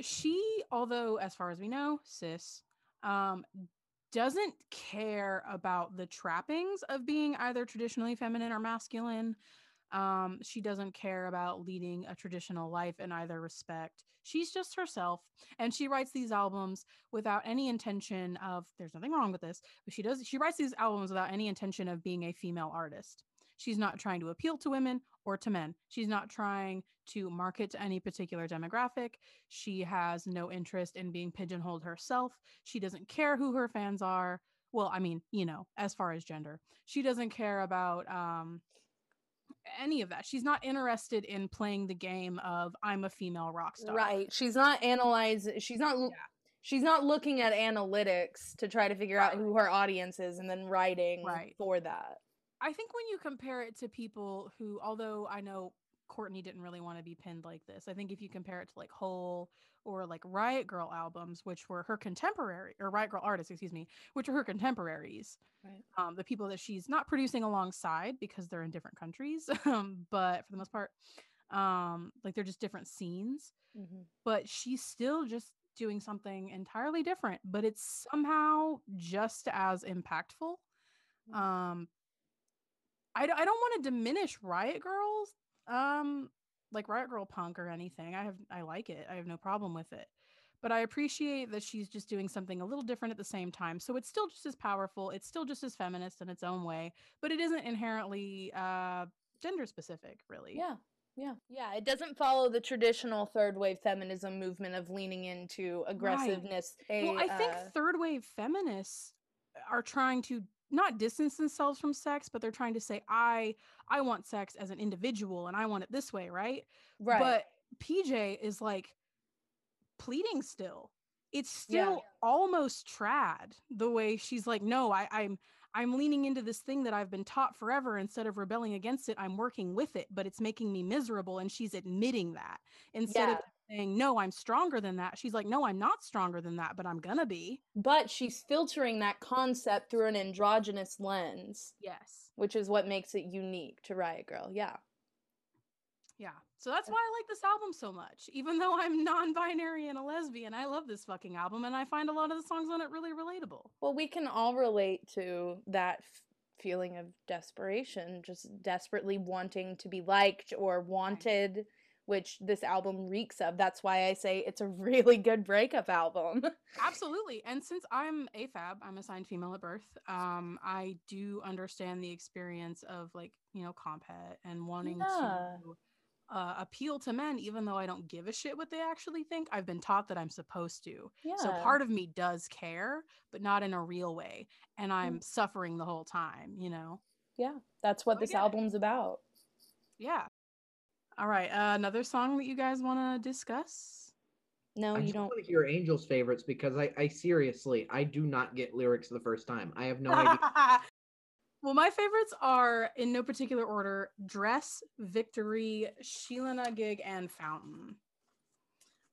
[SPEAKER 1] she, although as far as we know, cis, um, doesn't care about the trappings of being either traditionally feminine or masculine. Um, she doesn't care about leading a traditional life in either respect. She's just herself, and she writes these albums without any intention of. There's nothing wrong with this, but she does. She writes these albums without any intention of being a female artist. She's not trying to appeal to women or to men. She's not trying to market to any particular demographic. She has no interest in being pigeonholed herself. She doesn't care who her fans are. Well, I mean, you know, as far as gender, she doesn't care about um, any of that. She's not interested in playing the game of I'm a female rock star.
[SPEAKER 2] Right. She's not analyzing. She's not.
[SPEAKER 1] Yeah.
[SPEAKER 2] She's not looking at analytics to try to figure out who her audience is and then writing
[SPEAKER 1] Right.
[SPEAKER 2] for that.
[SPEAKER 1] I think when you compare it to people who, although I know Courtney didn't really want to be pinned like this, I think if you compare it to like Hole or like Riot Grrrl albums, which were her contemporary or Riot Grrrl artists, excuse me, which are her contemporaries,
[SPEAKER 2] Right.
[SPEAKER 1] um, the people that she's not producing alongside because they're in different countries, um, but for the most part, um, like they're just different scenes.
[SPEAKER 2] Mm-hmm.
[SPEAKER 1] but she's still just doing something entirely different but it's somehow just as impactful
[SPEAKER 2] Mm.
[SPEAKER 1] um i, I don't want to diminish riot grrrls um like riot grrrl punk or anything i have i like it i have no problem with it but i appreciate that she's just doing something a little different at the same time so it's still just as powerful it's still just as feminist in its own way but it isn't inherently uh gender specific really
[SPEAKER 2] Yeah. Yeah. Yeah. It doesn't follow the traditional third wave feminism movement of leaning into aggressiveness.
[SPEAKER 1] well,
[SPEAKER 2] a,
[SPEAKER 1] I think
[SPEAKER 2] uh,
[SPEAKER 1] third wave feminists are trying to not distance themselves from sex, but they're trying to say, I I want sex as an individual and I want it this way, right?
[SPEAKER 2] right.
[SPEAKER 1] But PJ is like pleading still. It's
[SPEAKER 2] Yeah.
[SPEAKER 1] still almost trad the way she's like, no, I, I'm I'm leaning into this thing that I've been taught forever. Instead of rebelling against it, I'm working with it, but it's making me miserable. And she's admitting that instead
[SPEAKER 2] Yeah.
[SPEAKER 1] of saying, no, I'm stronger than that. She's like, no, I'm not stronger than that, but I'm gonna be.
[SPEAKER 2] But she's filtering that concept through an androgynous lens,
[SPEAKER 1] Yes.
[SPEAKER 2] which is what makes it unique to Riot Grrrl. Yeah.
[SPEAKER 1] Yeah. So that's why I like this album so much. Even though I'm non binary and a lesbian, I love this fucking album and I find a lot of the songs on it really relatable.
[SPEAKER 2] Well, we can all relate to that f- feeling of desperation, just desperately wanting to be liked or wanted, which this album reeks of. That's why I say it's a really good breakup album.
[SPEAKER 1] Absolutely. And since I'm AFAB, I'm assigned female at birth, um, I do understand the experience of like, you know, compet and wanting
[SPEAKER 2] Yeah.
[SPEAKER 1] to uh, appeal to men, even though I don't give a shit what they actually think. I've been taught that I'm supposed to.
[SPEAKER 2] yeah.
[SPEAKER 1] So part of me does care, but not in a real way. And I'm suffering the whole time, you know?
[SPEAKER 2] yeah, that's what this album's about.
[SPEAKER 1] Yeah. All right. Uh, another song that you guys want to discuss?
[SPEAKER 2] No,
[SPEAKER 3] I
[SPEAKER 2] you don't.
[SPEAKER 3] want to hear Angel's favorites because I, I seriously, I do not get lyrics the first time. I have no idea.
[SPEAKER 1] well, my favorites are in no particular order Dress, Victory, Sheila Gig, and Fountain.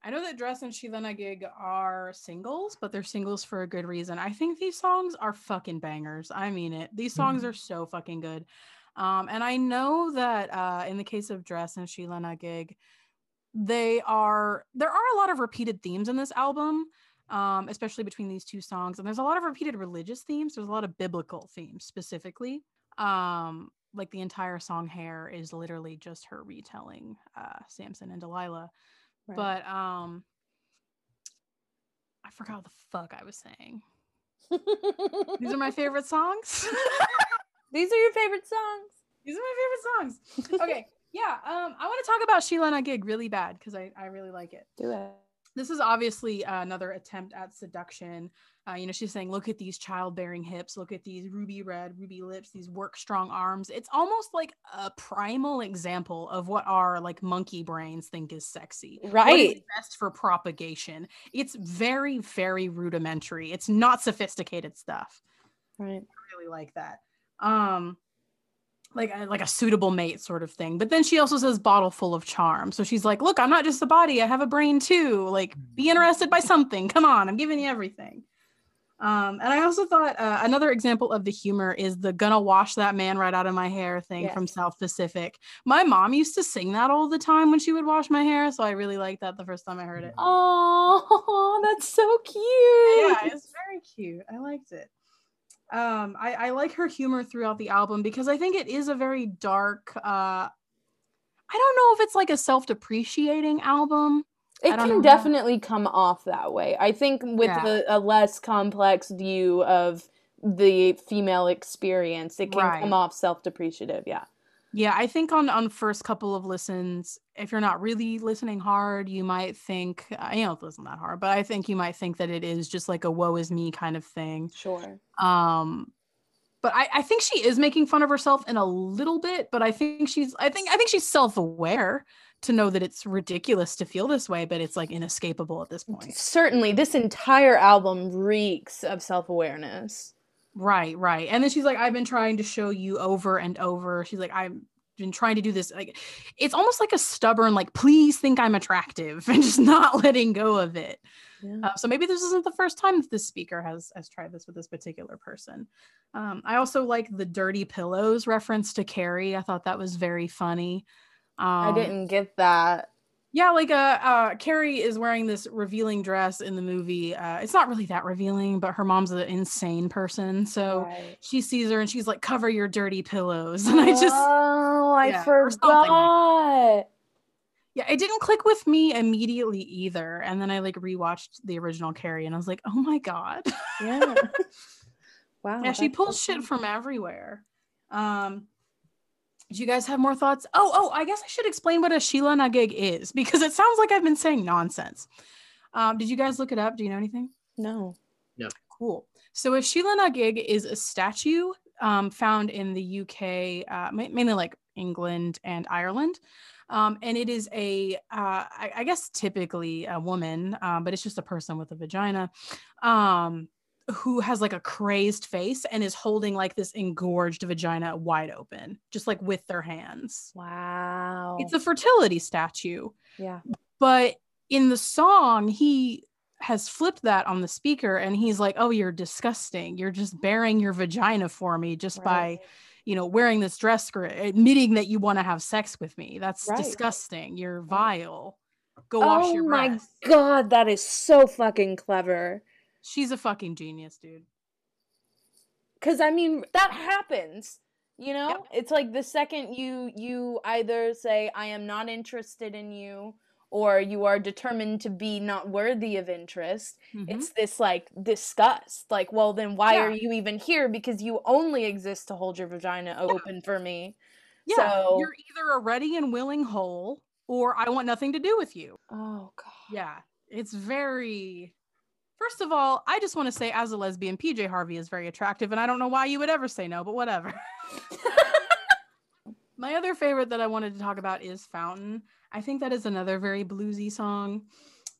[SPEAKER 1] I know that Dress and Sheila Gig are singles, but they're singles for a good reason. I think these songs are fucking bangers. I mean it. These songs are so fucking good. Um, and I know that uh, in the case of Dress and Sheila Gig, they are there are a lot of repeated themes in this album um, especially between these two songs. And there's a lot of repeated religious themes. There's a lot of biblical themes specifically. Um, like the entire song "Hair" is literally just her retelling uh, Samson and Delilah.
[SPEAKER 2] Right.
[SPEAKER 1] But um, I forgot what the fuck I was saying. These are my favorite songs.
[SPEAKER 2] These are your favorite songs.
[SPEAKER 1] These are my favorite songs. Okay, yeah. Um, I want to talk about Sheela-Na-Gig really bad because I I really like it.
[SPEAKER 2] Do it.
[SPEAKER 1] this is obviously uh, another attempt at seduction. Uh, you know, she's saying, "Look at these childbearing hips. Look at these ruby red, ruby lips. These work strong arms." It's almost like a primal example of what our like monkey brains think is sexy. What is
[SPEAKER 2] Right.
[SPEAKER 1] best for propagation. It's very, very rudimentary. It's not sophisticated stuff.
[SPEAKER 2] Right.
[SPEAKER 1] I really like that. Um, like a, like a suitable mate sort of thing. But then she also says bottle full of charm. So she's like, look, I'm not just a body. I have a brain too. Like, be interested by something. Come on, I'm giving you everything. Um, and I also thought uh, another example of the humor is the gonna wash that man right out of my hair thing from South Pacific. My mom used to sing that all the time when she would wash my hair, so I really liked that the first time I heard it.
[SPEAKER 2] Oh, that's so cute.
[SPEAKER 1] yeah, it's very cute. I liked it. Um, I, I like her humor throughout the album because I think it is a very dark. Uh, I don't know if it's like a self-depreciating album.
[SPEAKER 2] It can
[SPEAKER 1] know.
[SPEAKER 2] definitely come off that way. I think with
[SPEAKER 1] Yeah.
[SPEAKER 2] a, a less complex view of the female experience, it can
[SPEAKER 1] Right.
[SPEAKER 2] come off self-depreciative. Yeah.
[SPEAKER 1] Yeah, I think on on first couple of listens, if you're not really listening hard, you might think uh, you wasn't that hard, but I think you might think that it is just like a woe is me kind of thing.
[SPEAKER 2] Sure.
[SPEAKER 1] um but I, I think she is making fun of herself in a little bit but i think she's i think i think she's self-aware to know that it's ridiculous to feel this way but it's like inescapable at this point
[SPEAKER 2] Certainly, this entire album reeks of self-awareness.
[SPEAKER 1] Right right and then she's like i've been trying to show you over and over she's like i've been trying to do this like it's almost like a stubborn like please think i'm attractive and just not letting go of it
[SPEAKER 2] Yeah.
[SPEAKER 1] Uh, so maybe this isn't the first time that this speaker has has tried this with this particular person. Um, I also like the dirty pillows reference to Carrie. I thought that was very funny. Um,
[SPEAKER 2] I didn't get that.
[SPEAKER 1] Yeah, like uh, uh, Carrie is wearing this revealing dress in the movie. Uh, it's not really that revealing, but her mom's an insane person, so
[SPEAKER 2] Right.
[SPEAKER 1] she sees her and she's like, "Cover your dirty pillows," and I just
[SPEAKER 2] Oh, I
[SPEAKER 1] yeah, or like that.
[SPEAKER 2] forgot.
[SPEAKER 1] yeah, it didn't click with me immediately either. And then I like rewatched the original Carrie, and I was like, "Oh my god."
[SPEAKER 2] Yeah. wow.
[SPEAKER 1] yeah, she pulls
[SPEAKER 2] so
[SPEAKER 1] shit from everywhere. Um, do you guys have more thoughts? Oh, oh, I guess I should explain what a Sheela-Na-Gig is because it sounds like I've been saying nonsense. Um, did you guys look it up? Do you know anything?
[SPEAKER 2] No. No.
[SPEAKER 1] Cool. So a Sheela-Na-Gig is a statue um, found in the UK, uh, mainly like England and Ireland. Um, and it is a, uh, I, I guess typically a woman, um, but it's just a person with a vagina, um, who has like a crazed face and is holding like this engorged vagina wide open, just like with their hands.
[SPEAKER 2] Wow.
[SPEAKER 1] It's a fertility statue.
[SPEAKER 2] yeah.
[SPEAKER 1] But in the song, he has flipped that on the speaker and he's like, Oh, you're disgusting. You're just bearing your vagina for me just by, you know, wearing this dress, skirt, admitting that you want to have sex with me. That's
[SPEAKER 2] Right.
[SPEAKER 1] disgusting. You're vile. Go wash
[SPEAKER 2] oh
[SPEAKER 1] your Oh
[SPEAKER 2] my
[SPEAKER 1] breasts.
[SPEAKER 2] god, that is so fucking clever.
[SPEAKER 1] She's a fucking genius, dude.
[SPEAKER 2] Cause I mean that happens. You know?
[SPEAKER 1] Yep.
[SPEAKER 2] It's like the second you you either say I am not interested in you or you are determined to be not worthy of interest.
[SPEAKER 1] Mhm.
[SPEAKER 2] It's this like disgust. Like, well then why are you even here? Because you only exist to hold your vagina open for me.
[SPEAKER 1] yeah,
[SPEAKER 2] so-
[SPEAKER 1] you're either a ready and willing hole or I want nothing to do with you.
[SPEAKER 2] Oh god.
[SPEAKER 1] Yeah, it's very. First of all, I just want to say, as a lesbian, PJ Harvey is very attractive, and I don't know why you would ever say no, but whatever. My other favorite that I wanted to talk about is Fountain. I think that is another very bluesy song.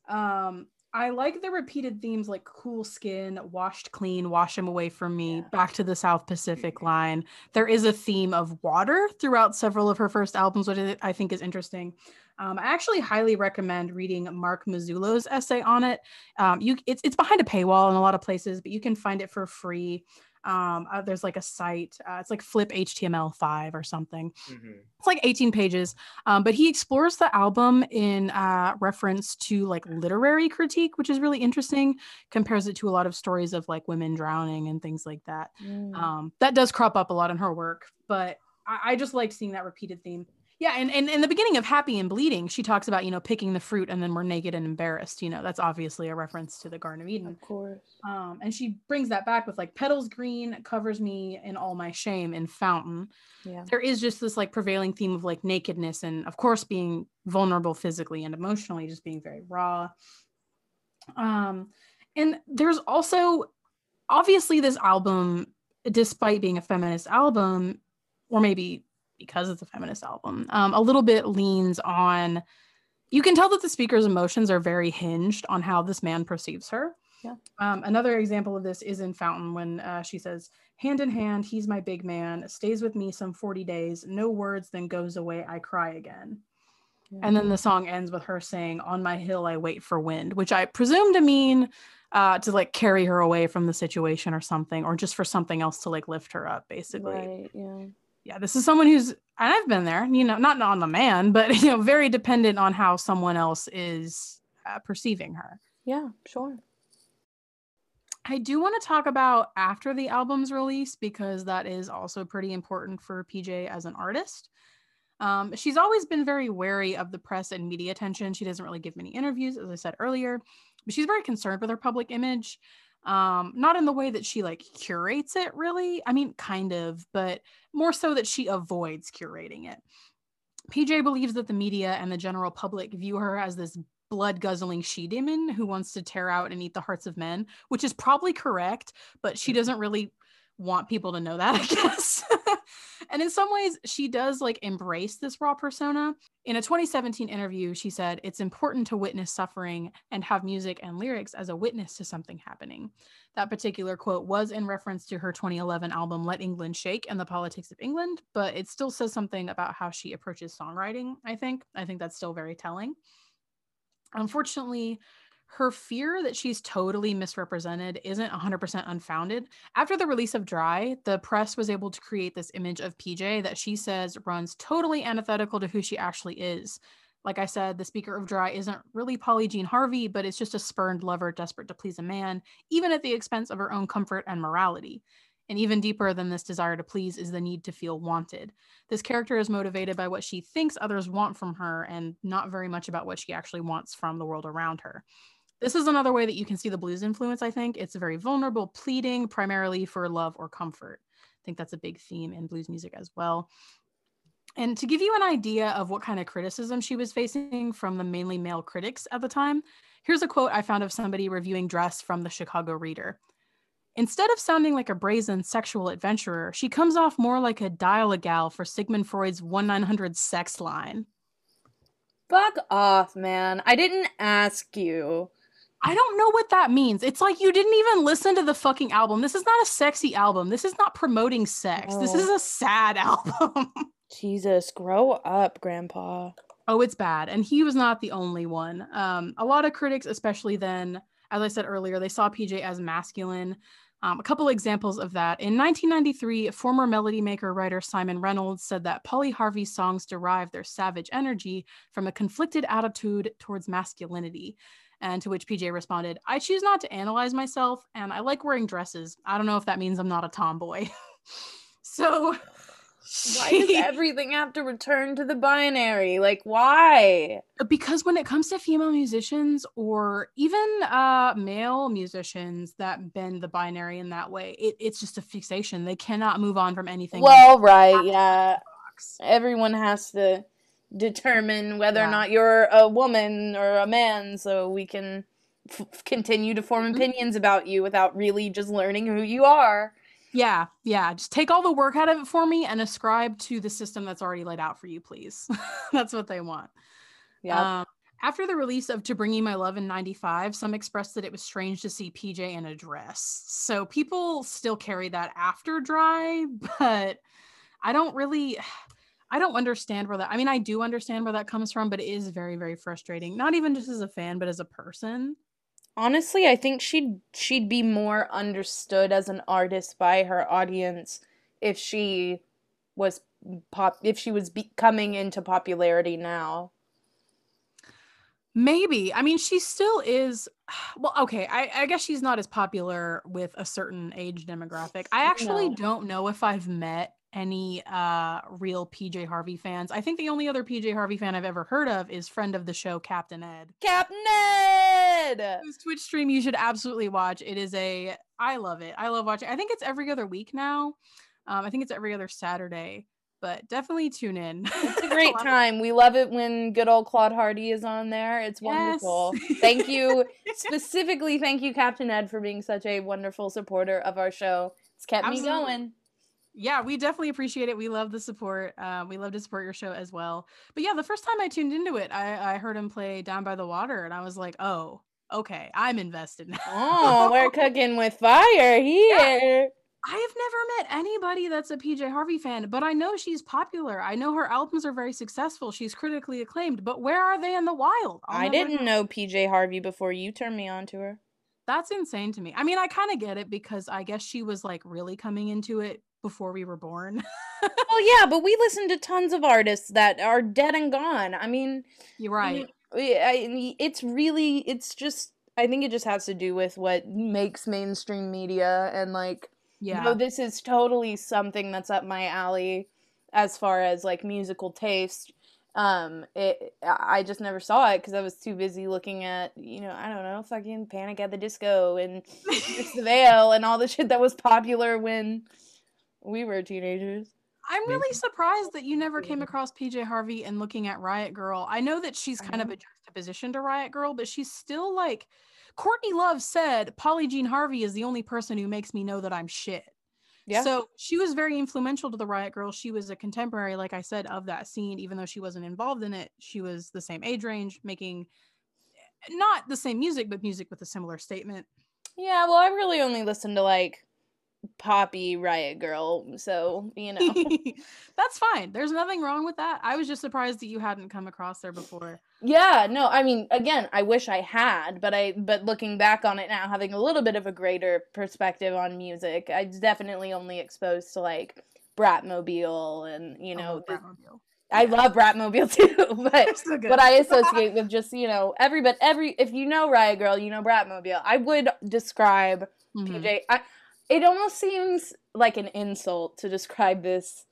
[SPEAKER 1] Um, I like the repeated themes like cool skin, washed clean, wash him away from me,
[SPEAKER 2] Yeah.
[SPEAKER 1] back to the South Pacific line. There is a theme of water throughout several of her first albums, which I I think is interesting. Um, I actually highly recommend reading Mark Mazullo's essay on it. Um, you, it's it's behind a paywall in a lot of places, but you can find it for free. Um, uh, there's like a site. Uh, it's like Flip HTML5 or something.
[SPEAKER 3] Mhm.
[SPEAKER 1] It's like 18 pages. Um, but he explores the album in uh, reference to like literary critique, which is really interesting. Compares it to a lot of stories of like women drowning and things like that.
[SPEAKER 2] Mm.
[SPEAKER 1] Um, that does crop up a lot in her work, but I, I just like seeing that repeated theme. Yeah, and, and in the beginning of Happy and Bleeding, she talks about, you know, picking the fruit and then we're naked and embarrassed. You know, that's obviously a reference to the Garden of Eden.
[SPEAKER 2] of course.
[SPEAKER 1] Um, and she brings that back with like petals green covers me in all my shame in Fountain.
[SPEAKER 2] Yeah.
[SPEAKER 1] There is just this like prevailing theme of like nakedness and of course being vulnerable physically and emotionally, just being very raw. Um, and there's also obviously this album, despite being a feminist album, or maybe because it's a feminist album, um, a little bit leans on. You can tell that the speaker's emotions are very hinged on how this man perceives her.
[SPEAKER 2] Yeah.
[SPEAKER 1] Um, another example of this is in Fountain when uh, she says, "Hand in hand, he's my big man. Stays with me some forty days. No words, then goes away. I cry again." And then the song ends with her saying, "On my hill, I wait for wind," which I presume to mean uh, to like carry her away from the situation or something, or just for something else to like lift her up, basically.
[SPEAKER 2] Right. Yeah.
[SPEAKER 1] Yeah, this is someone who's, and I've been there, you know, not on the man, but you know, very dependent on how someone else is uh, perceiving her.
[SPEAKER 2] Yeah. Sure.
[SPEAKER 1] I do want to talk about after the album's release because that is also pretty important for PJ as an artist. Um, she's always been very wary of the press and media attention. She doesn't really give many interviews, as I said earlier, but she's very concerned with her public image. Um, not in the way that she like curates it, really. I mean, kind of, but more so that she avoids curating it. PJ believes that the media and the general public view her as this blood guzzling she demon who wants to tear out and eat the hearts of men, which is probably correct, but she doesn't really want people to know that, I guess. and in some ways, she does like embrace this raw persona. In a 2017 interview, she said, It's important to witness suffering and have music and lyrics as a witness to something happening. That particular quote was in reference to her 2011 album, Let England Shake and the Politics of England, but it still says something about how she approaches songwriting, I think. I think that's still very telling. Unfortunately, her fear that she's totally misrepresented isn't 100% unfounded. After the release of Dry, the press was able to create this image of PJ that she says runs totally antithetical to who she actually is. Like I said, the speaker of Dry isn't really Polly Jean Harvey, but it's just a spurned lover desperate to please a man, even at the expense of her own comfort and morality. And even deeper than this desire to please is the need to feel wanted. This character is motivated by what she thinks others want from her and not very much about what she actually wants from the world around her. This is another way that you can see the blues influence, I think. It's very vulnerable, pleading primarily for love or comfort. I think that's a big theme in blues music as well. And to give you an idea of what kind of criticism she was facing from the mainly male critics at the time, here's a quote I found of somebody reviewing Dress from the Chicago Reader. Instead of sounding like a brazen sexual adventurer, she comes off more like a dial a gal for Sigmund Freud's 1 900 sex line.
[SPEAKER 2] Fuck off, man. I didn't ask you.
[SPEAKER 1] I don't know what that means. It's like you didn't even listen to the fucking album. This is not a sexy album. This is not promoting sex. This is a sad album.
[SPEAKER 2] Jesus, grow up, Grandpa.
[SPEAKER 1] oh, it's bad. And he was not the only one. Um, a lot of critics, especially then, as I said earlier, they saw PJ as masculine. Um, a couple examples of that. In 1993, former melody maker writer Simon Reynolds said that Polly Harvey's songs derive their savage energy from a conflicted attitude towards masculinity. And to which PJ responded, I choose not to analyze myself, and I like wearing dresses. I don't know if that means I'm not a tomboy. so,
[SPEAKER 2] Why does everything have to return to the binary? Like, why?
[SPEAKER 1] because when it comes to female musicians or even uh male musicians that bend the binary in that way it, it's just a fixation they cannot move on from anything
[SPEAKER 2] Well, right, yeah. Everyone has to determine whether or not you're a woman or a man so we can f- continue to form
[SPEAKER 1] Mhm.
[SPEAKER 2] opinions about you without really just learning who you are.
[SPEAKER 1] yeah yeah just take all the work out of it for me and ascribe to the system that's already laid out for you please that's what they want
[SPEAKER 2] Yeah.
[SPEAKER 1] Um, after the release of To Bring You My Love in 95, some expressed that it was strange to see PJ in a dress. So people still carry that after dry, but I don't really I don't understand where that I mean I do understand where that comes from, but it is very very frustrating. Not even just as a fan, but as a person.
[SPEAKER 2] Honestly, I think she'd she'd be more understood as an artist by her audience if she was pop if she was be- coming into popularity now.
[SPEAKER 1] Maybe. I mean, she still is. Well, okay. I, I guess she's not as popular with a certain age demographic. I actually
[SPEAKER 2] No.
[SPEAKER 1] don't know if I've met any uh real PJ Harvey fans. I think the only other PJ Harvey fan I've ever heard of is friend of the show Captain Ed.
[SPEAKER 2] Captain Ed!
[SPEAKER 1] Whose Twitch stream you should absolutely watch. It is a I love it. I love watching. I think it's every other week now. Um, I think it's every other Saturday, but definitely tune in.
[SPEAKER 2] It's a great time. We love it when good old Claude Hardy is on there. It's wonderful.
[SPEAKER 1] Yes.
[SPEAKER 2] Thank you. Specifically, thank you, Captain Ed, for being such a wonderful supporter of our show. It's kept
[SPEAKER 1] Absolutely.
[SPEAKER 2] me going.
[SPEAKER 1] Yeah, we definitely appreciate it. We love the support. Uh, we love to support your show as well. But yeah, the first time I tuned into it, I, I heard him play Down by the Water, and I was like, oh, okay, I'm invested now.
[SPEAKER 2] Oh, we're cooking with fire here.
[SPEAKER 1] I have never met anybody that's a PJ Harvey fan, but I know she's popular. I know her albums are very successful. She's critically acclaimed, but where are they in the wild? I'll
[SPEAKER 2] I didn't know PJ Harvey before you turned me on to her.
[SPEAKER 1] That's insane to me. I mean, I kind of get it because I guess she was like really coming into it before we were born.
[SPEAKER 2] Well, yeah, but we listen to tons of artists that are dead and gone. I mean,
[SPEAKER 1] You're right.
[SPEAKER 2] It's really, it's just, I think it just has to do with what makes mainstream media and like,
[SPEAKER 1] Yeah.
[SPEAKER 2] no, this is totally something that's up my alley as far as like musical taste. Um, it, I I just never saw it because I was too busy looking at, you know, I don't know, fucking Panic at the Disco and the Veil and all the shit that was popular when we were teenagers.
[SPEAKER 1] I'm really surprised that you never came across PJ Harvey and looking at Riot Grrrl. I know that she's kind of
[SPEAKER 2] Mhm.
[SPEAKER 1] a juxtaposition to Riot Grrrl, but she's still like Courtney Love said, Polly Jean Harvey is the only person who makes me know that I'm shit.
[SPEAKER 2] Yeah.
[SPEAKER 1] So she was very influential to the Riot Grrrl. She was a contemporary, like I said, of that scene, even though she wasn't involved in it. She was the same age range, making not the same music, but music with a similar statement.
[SPEAKER 2] Yeah, well, I really only listened to like poppy Riot Grrrl, so you know.
[SPEAKER 1] That's fine. There's nothing wrong with that. I was just surprised that you hadn't come across her before.
[SPEAKER 2] yeah, no, I mean, again, I wish I had, but I but looking back on it now, having a little bit of a greater perspective on music, I was definitely only exposed to like Bratmobile and you
[SPEAKER 1] Oh,
[SPEAKER 2] know,
[SPEAKER 1] Bratmobile.
[SPEAKER 2] I
[SPEAKER 1] yeah.
[SPEAKER 2] love Bratmobile too, but
[SPEAKER 1] So
[SPEAKER 2] what I associate with just you know every but every if you know Riot Grrrl, you know Bratmobile. I would describe
[SPEAKER 1] Mhm.
[SPEAKER 2] PJ. I, it almost seems like an insult to describe this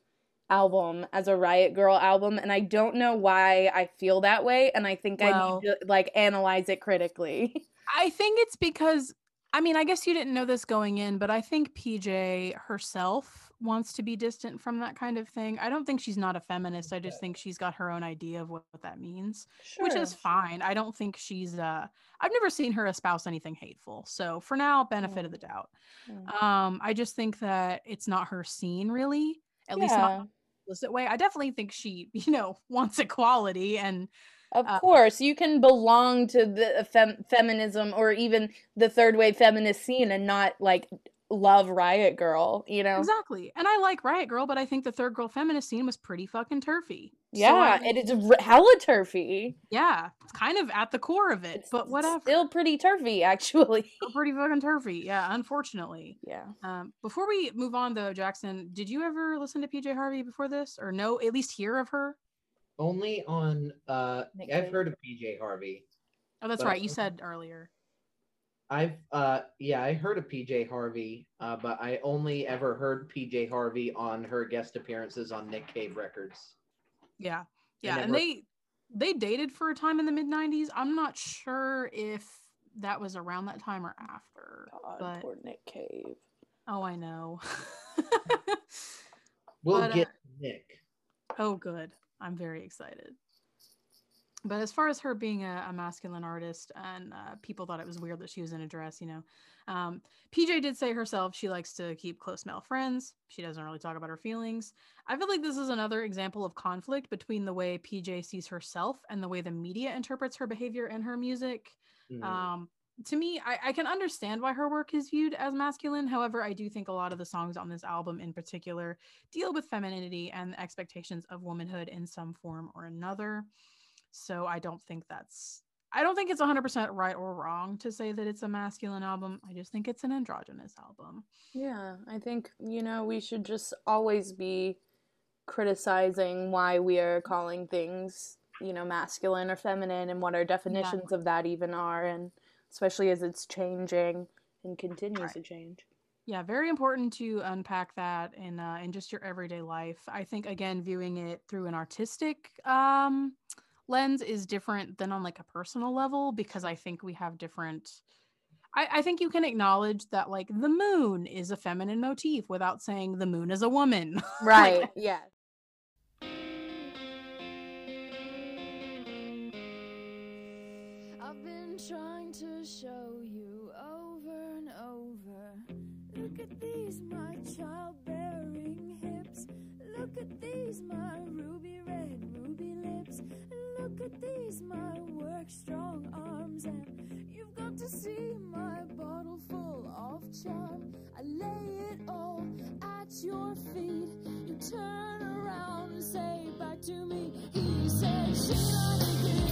[SPEAKER 2] album as a Riot Grrrl album, and I don't know why I feel that way. And I think
[SPEAKER 1] Well-
[SPEAKER 2] I need to like analyze it critically.
[SPEAKER 1] I think it's because I mean, I guess you didn't know this going in, but I think PJ herself wants to be distant from that kind of thing. I don't think she's not a feminist. I just think she's got her own idea of what, what that means, which is fine. I don't think she's uh I've never seen her espouse anything hateful. So for now, benefit of the doubt.
[SPEAKER 2] Mm.
[SPEAKER 1] Um I just think that it's not her scene really. At least not
[SPEAKER 2] Yeah.
[SPEAKER 1] in an explicit way. I definitely think she, you know, wants equality and
[SPEAKER 2] Of
[SPEAKER 1] Uh,
[SPEAKER 2] course, you can belong to the fem- feminism or even the third wave feminist scene and not like love Riot Grrrl, you know?
[SPEAKER 1] Exactly. And I like Riot Grrrl, but I think the third girl feminist scene was pretty fucking turfy. So
[SPEAKER 2] Yeah,
[SPEAKER 1] I-
[SPEAKER 2] it is r- hella turfy.
[SPEAKER 1] yeah, it's kind of at the core of it,
[SPEAKER 2] It's,
[SPEAKER 1] but
[SPEAKER 2] it's
[SPEAKER 1] whatever.
[SPEAKER 2] Still pretty turfy, actually.
[SPEAKER 1] Still pretty fucking turfy. Yeah, unfortunately.
[SPEAKER 2] yeah.
[SPEAKER 1] Um, before we move on though, Jackson, did you ever listen to PJ Harvey before this, or know at least hear of her?
[SPEAKER 3] Only on uh
[SPEAKER 2] Nick
[SPEAKER 3] I've heard of PJ Harvey.
[SPEAKER 1] Oh, that's right. You said earlier.
[SPEAKER 3] I've uh yeah, I heard of PJ Harvey, uh, but I only ever heard PJ Harvey on her guest appearances on Nick Cave Records.
[SPEAKER 1] Yeah, yeah, and
[SPEAKER 3] never-
[SPEAKER 1] they they dated for a time in the mid '90s. I'm not sure if that was around that time or after.
[SPEAKER 2] God,
[SPEAKER 1] but
[SPEAKER 2] poor Nick Cave.
[SPEAKER 1] oh, I know.
[SPEAKER 3] We'll
[SPEAKER 1] But, uh,
[SPEAKER 3] get Nick.
[SPEAKER 1] Oh, good. I'm very excited. But as far as her being a, a masculine artist, and uh, people thought it was weird that she was in a dress, you know, um, PJ did say herself she likes to keep close male friends. She doesn't really talk about her feelings. I feel like this is another example of conflict between the way PJ sees herself and the way the media interprets her behavior and her music.
[SPEAKER 3] Mm.
[SPEAKER 1] Um, to me, I, I can understand why her work is viewed as masculine. However, I do think a lot of the songs on this album in particular deal with femininity and the expectations of womanhood in some form or another. So I don't think that's I don't think it's 100% right or wrong to say that it's a masculine album. I just think it's an androgynous album.
[SPEAKER 2] Yeah, I think, you know, we should just always be criticizing why we are calling things, you know, masculine or feminine and what our definitions of that even are, and especially as it's changing and continues
[SPEAKER 1] Right.
[SPEAKER 2] to change.
[SPEAKER 1] Yeah, very important to unpack that in uh, in just your everyday life. I think again, viewing it through an artistic um, lens is different than on like a personal level because I think we have different. I, I think you can acknowledge that like the moon is a feminine motif without saying the moon is a woman.
[SPEAKER 2] Right, yeah.
[SPEAKER 4] I've been trying to show you over and over. Look at these, my childbearing hips. Look at these, my ruby lips. Look at these, my work strong arms. And you've got to see my bottle full of charm. I lay it all at your feet. You turn around and say back to me. He said, She not again.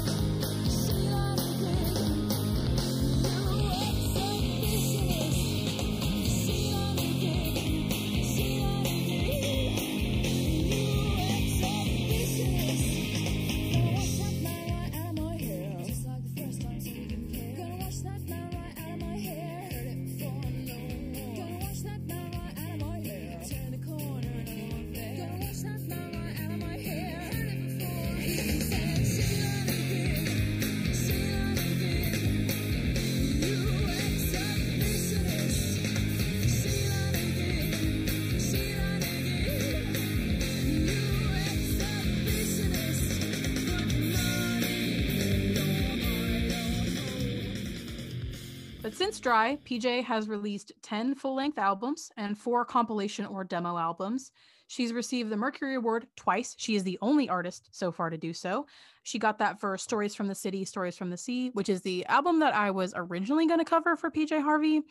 [SPEAKER 1] But since Dry, PJ has released 10 full length albums and four compilation or demo albums. She's received the Mercury Award twice. She is the only artist so far to do so. She got that for Stories from the City, Stories from the Sea, which is the album that I was originally going to cover for PJ Harvey.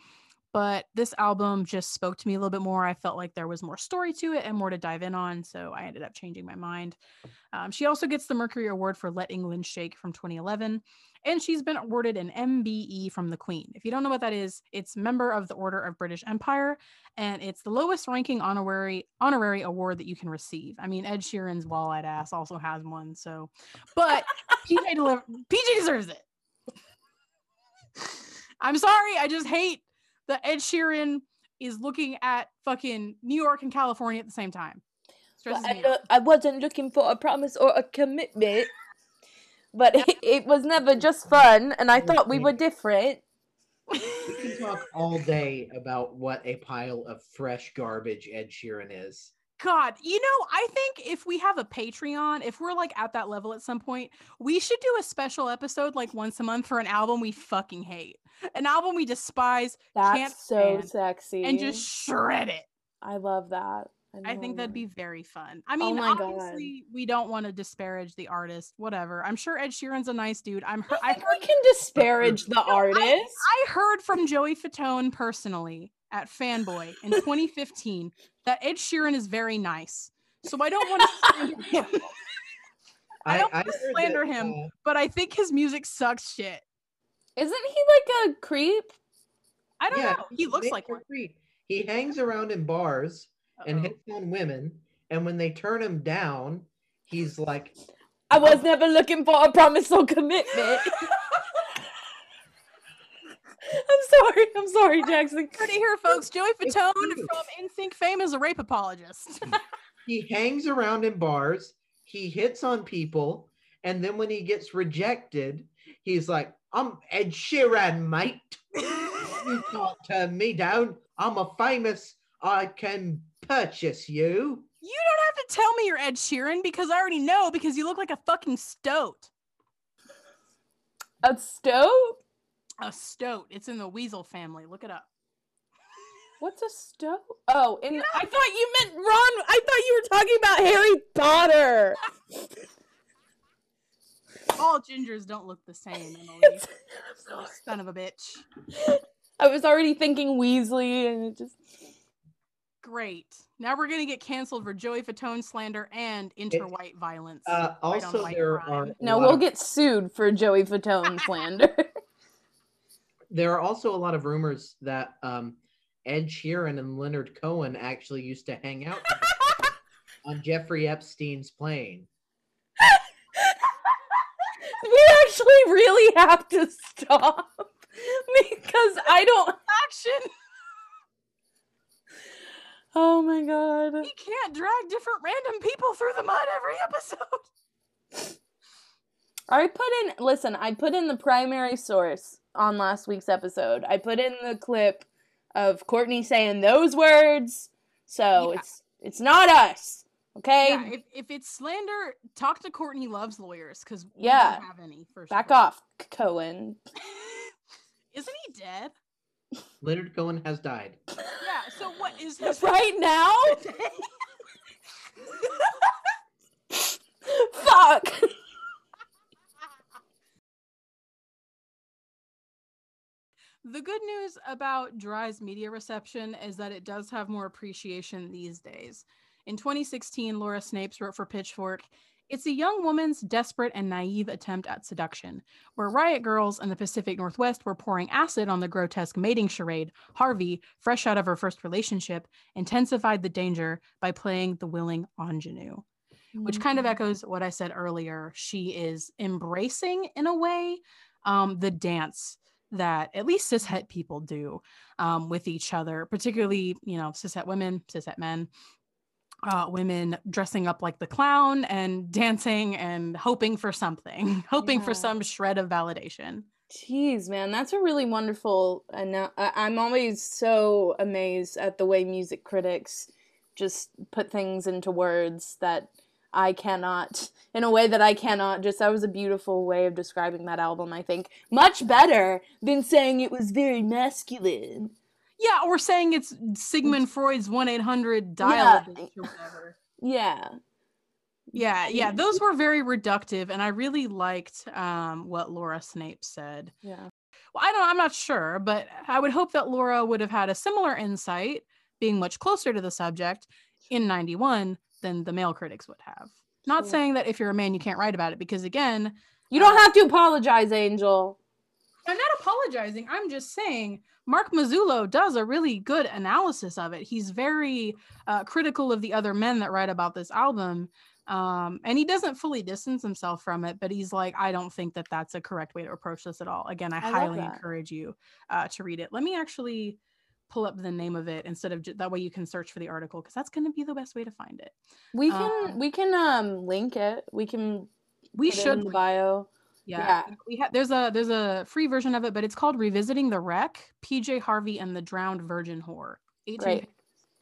[SPEAKER 1] But this album just spoke to me a little bit more. I felt like there was more story to it and more to dive in on. So I ended up changing my mind. Um, she also gets the Mercury Award for Let England Shake from 2011 and she's been awarded an MBE from the Queen. If you don't know what that is, it's member of the Order of British Empire, and it's the lowest ranking honorary honorary award that you can receive. I mean, Ed Sheeran's wall-eyed ass also has one, so but PJ deliver PJ deserves it. I'm sorry, I just hate that Ed Sheeran is looking at fucking New York and California at the same time. Stresses
[SPEAKER 2] But I,
[SPEAKER 1] out.
[SPEAKER 2] lo- I wasn't looking for a promise or a commitment, but it, it was never just fun, and I thought we were different.
[SPEAKER 3] We can talk all day about what a pile of fresh garbage Ed Sheeran is.
[SPEAKER 1] God, you know, I think if we have a Patreon, if we're like at that level at some point, we should do a special episode like once a month for an album we fucking hate, an album we despise,
[SPEAKER 2] That's
[SPEAKER 1] Can't
[SPEAKER 2] so sexy.
[SPEAKER 1] and just shred it.
[SPEAKER 2] I love that.
[SPEAKER 1] I think that'd be very fun. I mean,
[SPEAKER 2] my God.
[SPEAKER 1] obviously, we don't want to disparage the artist, whatever. I'm sure Ed Sheeran's a nice dude. I'm heard,
[SPEAKER 2] I
[SPEAKER 1] I
[SPEAKER 2] think
[SPEAKER 1] heard
[SPEAKER 2] we can disparage the artist.
[SPEAKER 1] I heard from Joey Fatone personally at Fanboy in 2015 that Ed Sheeran is very nice. So I don't want to slander him, I don't wanna
[SPEAKER 3] heard that,
[SPEAKER 1] slander him.
[SPEAKER 3] uh,
[SPEAKER 1] but I think his music sucks shit.
[SPEAKER 2] Isn't he like a creep?
[SPEAKER 1] I don't
[SPEAKER 3] yeah,
[SPEAKER 1] know. He looks like one.
[SPEAKER 3] Creep. He hangs around in bars and
[SPEAKER 1] Uh-oh.
[SPEAKER 3] hits on women, and when they turn him down, he's like,
[SPEAKER 2] I was oh. never looking for a promise or commitment. I'm sorry. I'm sorry, Jackson.
[SPEAKER 1] Good to hear, folks. Joey
[SPEAKER 3] It's
[SPEAKER 1] Fatone
[SPEAKER 3] true.
[SPEAKER 1] from NSYNC fame is a rape apologist.
[SPEAKER 3] he hangs around in bars, he hits on people, and then when he gets rejected, he's like, I'm Ed Sheeran, mate. You can't turn me down. I'm a famous, I can purchase you.
[SPEAKER 1] You don't have to tell me you're Ed Sheeran because I already know because you look like a fucking stoat.
[SPEAKER 2] A stoat?
[SPEAKER 1] A stoat. It's in the weasel family. Look it up.
[SPEAKER 2] What's a stoat? Oh, and I thought you meant Ron. I thought you were talking about Harry Potter.
[SPEAKER 1] All gingers don't look the same, Emily. Son of a bitch.
[SPEAKER 2] I was already thinking Weasley, and it just.
[SPEAKER 1] Great. Now we're gonna get canceled for Joey Fatone slander and inter-white violence.
[SPEAKER 3] Uh,
[SPEAKER 1] White
[SPEAKER 3] also,
[SPEAKER 1] white
[SPEAKER 3] there
[SPEAKER 1] crime.
[SPEAKER 3] are a
[SPEAKER 2] No, we'll
[SPEAKER 3] of-
[SPEAKER 2] get sued for Joey Fatone slander.
[SPEAKER 3] there are also a lot of rumors that um, Ed Sheeran and Leonard Cohen actually used to hang out on Jeffrey Epstein's plane.
[SPEAKER 2] We actually really have to stop because I don't.
[SPEAKER 1] action.
[SPEAKER 2] Oh my god.
[SPEAKER 1] He can't drag different random people through the mud every episode.
[SPEAKER 2] I put in listen, I put in the primary source on last week's episode. I put in the clip of Courtney saying those words. So
[SPEAKER 1] Yeah.
[SPEAKER 2] it's it's not us. Okay?
[SPEAKER 1] Yeah, if, if it's slander, talk to Courtney Love's lawyers because we
[SPEAKER 2] Yeah.
[SPEAKER 1] don't have any. For
[SPEAKER 2] Back
[SPEAKER 1] sure.
[SPEAKER 2] off, Cohen.
[SPEAKER 1] Isn't he dead?
[SPEAKER 3] Leonard Cohen has died.
[SPEAKER 1] Yeah. So what is his
[SPEAKER 2] Right now? Fuck.
[SPEAKER 1] The good news about Dry's media reception is that it does have more appreciation these days. In 2016, Laura Snapes wrote for Pitchfork It's a young woman's desperate and naive attempt at seduction, where riot grrrls in the Pacific Northwest were pouring acid on the grotesque mating charade. Harvey, fresh out of her first relationship, intensified the danger by playing the willing ingenue which kind of echoes what I said earlier. She is embracing, in a way, um, the dance that at least cishet people do um, with each other, particularly, you know, cishet women, cishet men, uh, women dressing up like the clown and dancing and hoping for something, hoping for some shred of validation.
[SPEAKER 2] Jeez, man, that's a really wonderful. And I'm always so amazed at the way music critics just put things into words that I cannot, in a way that I cannot. Just that was a beautiful way of describing that album. I think much better than saying it was very masculine.
[SPEAKER 1] Yeah, or saying it's Sigmund Freud's 1 800 dial
[SPEAKER 2] Yeah.
[SPEAKER 1] or whatever.
[SPEAKER 2] Yeah,
[SPEAKER 1] Yeah, yeah, those were very reductive, and I really liked um, what Laura Snape said.
[SPEAKER 2] yeah.
[SPEAKER 1] Well, I don't, I'm not sure, but I would hope that Laura would have had a similar insight, being much closer to the subject in '91 than the male critics would have. Not
[SPEAKER 2] Sure.
[SPEAKER 1] saying that if you're a man, you can't write about it, because again,
[SPEAKER 2] You don't have to apologize, Angel.
[SPEAKER 1] I'm not apologizing. I'm just saying Mark Mazullo does a really good analysis of it. He's very uh, critical of the other men that write about this album. Um, and he doesn't fully distance himself from it, but he's like, I don't think that that's a correct way to approach this at all. Again, I,
[SPEAKER 2] I
[SPEAKER 1] highly encourage you uh, to read it. Let me actually pull up the name of it instead of ju- that way you can search for the article because that's going to be the best way to find it.
[SPEAKER 2] We can
[SPEAKER 1] Um,
[SPEAKER 2] we can um link it. We can
[SPEAKER 1] We should
[SPEAKER 2] in the bio.
[SPEAKER 1] Yeah, we have. There's a there's a free version of it, but it's called "Revisiting the Wreck." PJ Harvey and the Drowned Virgin Whore. 18
[SPEAKER 2] Great.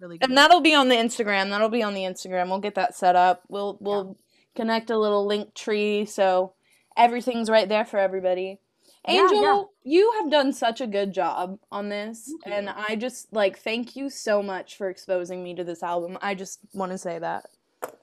[SPEAKER 1] Really good.
[SPEAKER 2] And that'll be on the Instagram. That'll be on the Instagram. We'll get that set up. We'll we'll connect a little link tree so everything's right there for everybody.
[SPEAKER 1] Yeah, yeah.
[SPEAKER 2] Angel, you have done such a good job on this, and. I just like thank you so much for exposing me to this album. I just want to say that.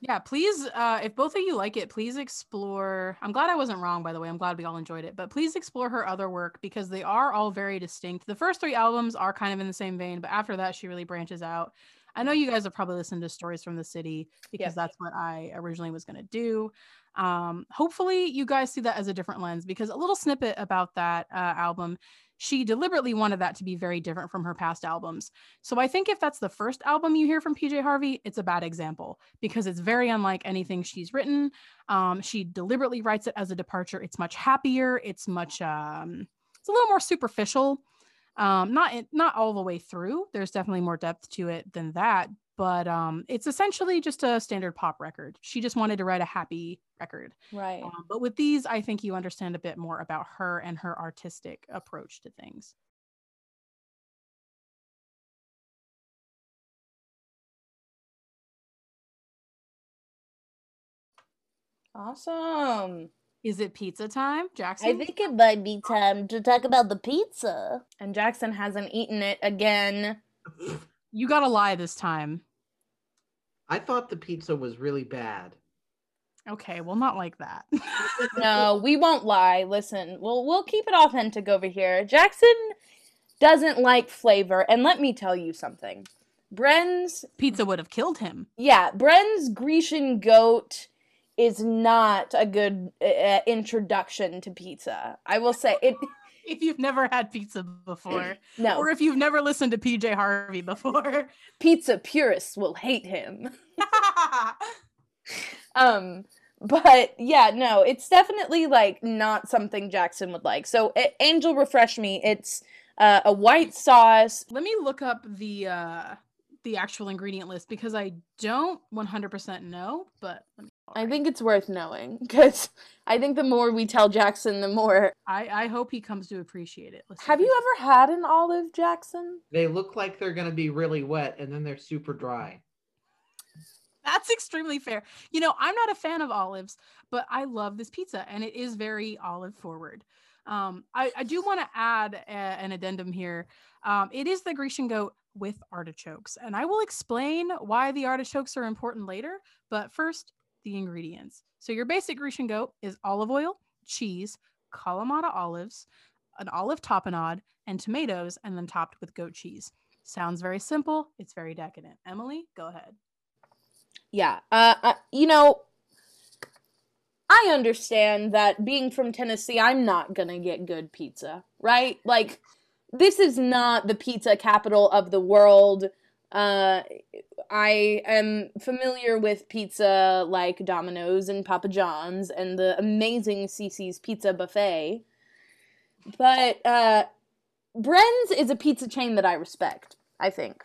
[SPEAKER 1] Yeah, please, uh, if both of you like it, please explore. I'm glad I wasn't wrong, by the way. I'm glad we all enjoyed it, but please explore her other work because they are all very distinct. The first three albums are kind of in the same vein, but after that, she really branches out. I know you guys have probably listened to Stories from the City because that's what I originally was going to do. Um, hopefully, you guys see that as a different lens because a little snippet about that uh, album, she deliberately wanted that to be very different from her past albums. So I think if that's the first album you hear from PJ Harvey, it's a bad example because it's very unlike anything she's written. Um, she deliberately writes it as a departure. It's much happier. It's much um, it's a little more superficial. Um, not not all the way through. There's definitely more depth to it than that, but um, it's essentially just a standard pop record. She just wanted to write a happy record.
[SPEAKER 2] Right.
[SPEAKER 1] Um, but with these, I think you understand a bit more about her and her artistic approach to things.
[SPEAKER 2] Awesome.
[SPEAKER 1] Is it pizza time, Jackson?
[SPEAKER 2] I think it might be time to talk about the pizza. And Jackson hasn't eaten it again.
[SPEAKER 1] you gotta lie this time.
[SPEAKER 3] I thought the pizza was really bad.
[SPEAKER 1] Okay, well, not like that.
[SPEAKER 2] No, we won't lie. Listen, we'll we'll keep it authentic over here. Jackson doesn't like flavor, and let me tell you something. Brenz
[SPEAKER 1] pizza would have killed him.
[SPEAKER 2] yeah, Brenz Grecian goat is not a good uh, introduction to pizza. I will say it.
[SPEAKER 1] If you've never had pizza before,
[SPEAKER 2] No,
[SPEAKER 1] or if you've never listened to PJ Harvey before.
[SPEAKER 2] pizza purists will hate him. Um, but yeah, no, it's definitely like not something Jackson would like. So, A- Angel, refresh me. It's uh, a white sauce.
[SPEAKER 1] Let me look up the uh the actual ingredient list because I don't 100% know, but let me
[SPEAKER 2] I think it's worth knowing because I think the more we tell Jackson, the more.
[SPEAKER 1] I I hope he comes to appreciate it. Let's
[SPEAKER 2] Have you ever had an olive, Jackson?
[SPEAKER 3] They look like they're gonna be really wet and then they're super dry.
[SPEAKER 1] That's extremely fair. You know, I'm not a fan of olives, but I love this pizza and it is very olive forward. Um, I, I do want to add a- an addendum here. Um, it is the Grecian goat with artichokes, and I will explain why the artichokes are important later. But first, the ingredients. So, your basic Grecian goat is olive oil, cheese, Kalamata olives, an olive tapenade, and tomatoes, and then topped with goat cheese. Sounds very simple. It's very decadent. Emily, go ahead.
[SPEAKER 2] Yeah. Uh, uh, you know, I understand that being from Tennessee, I'm not gonna get good pizza, right? Like, this is not the pizza capital of the world. Uh, I am familiar with pizza like Domino's and Papa John's and the amazing Cici's Pizza Buffet. But uh, Brenz is a pizza chain that I respect, I think.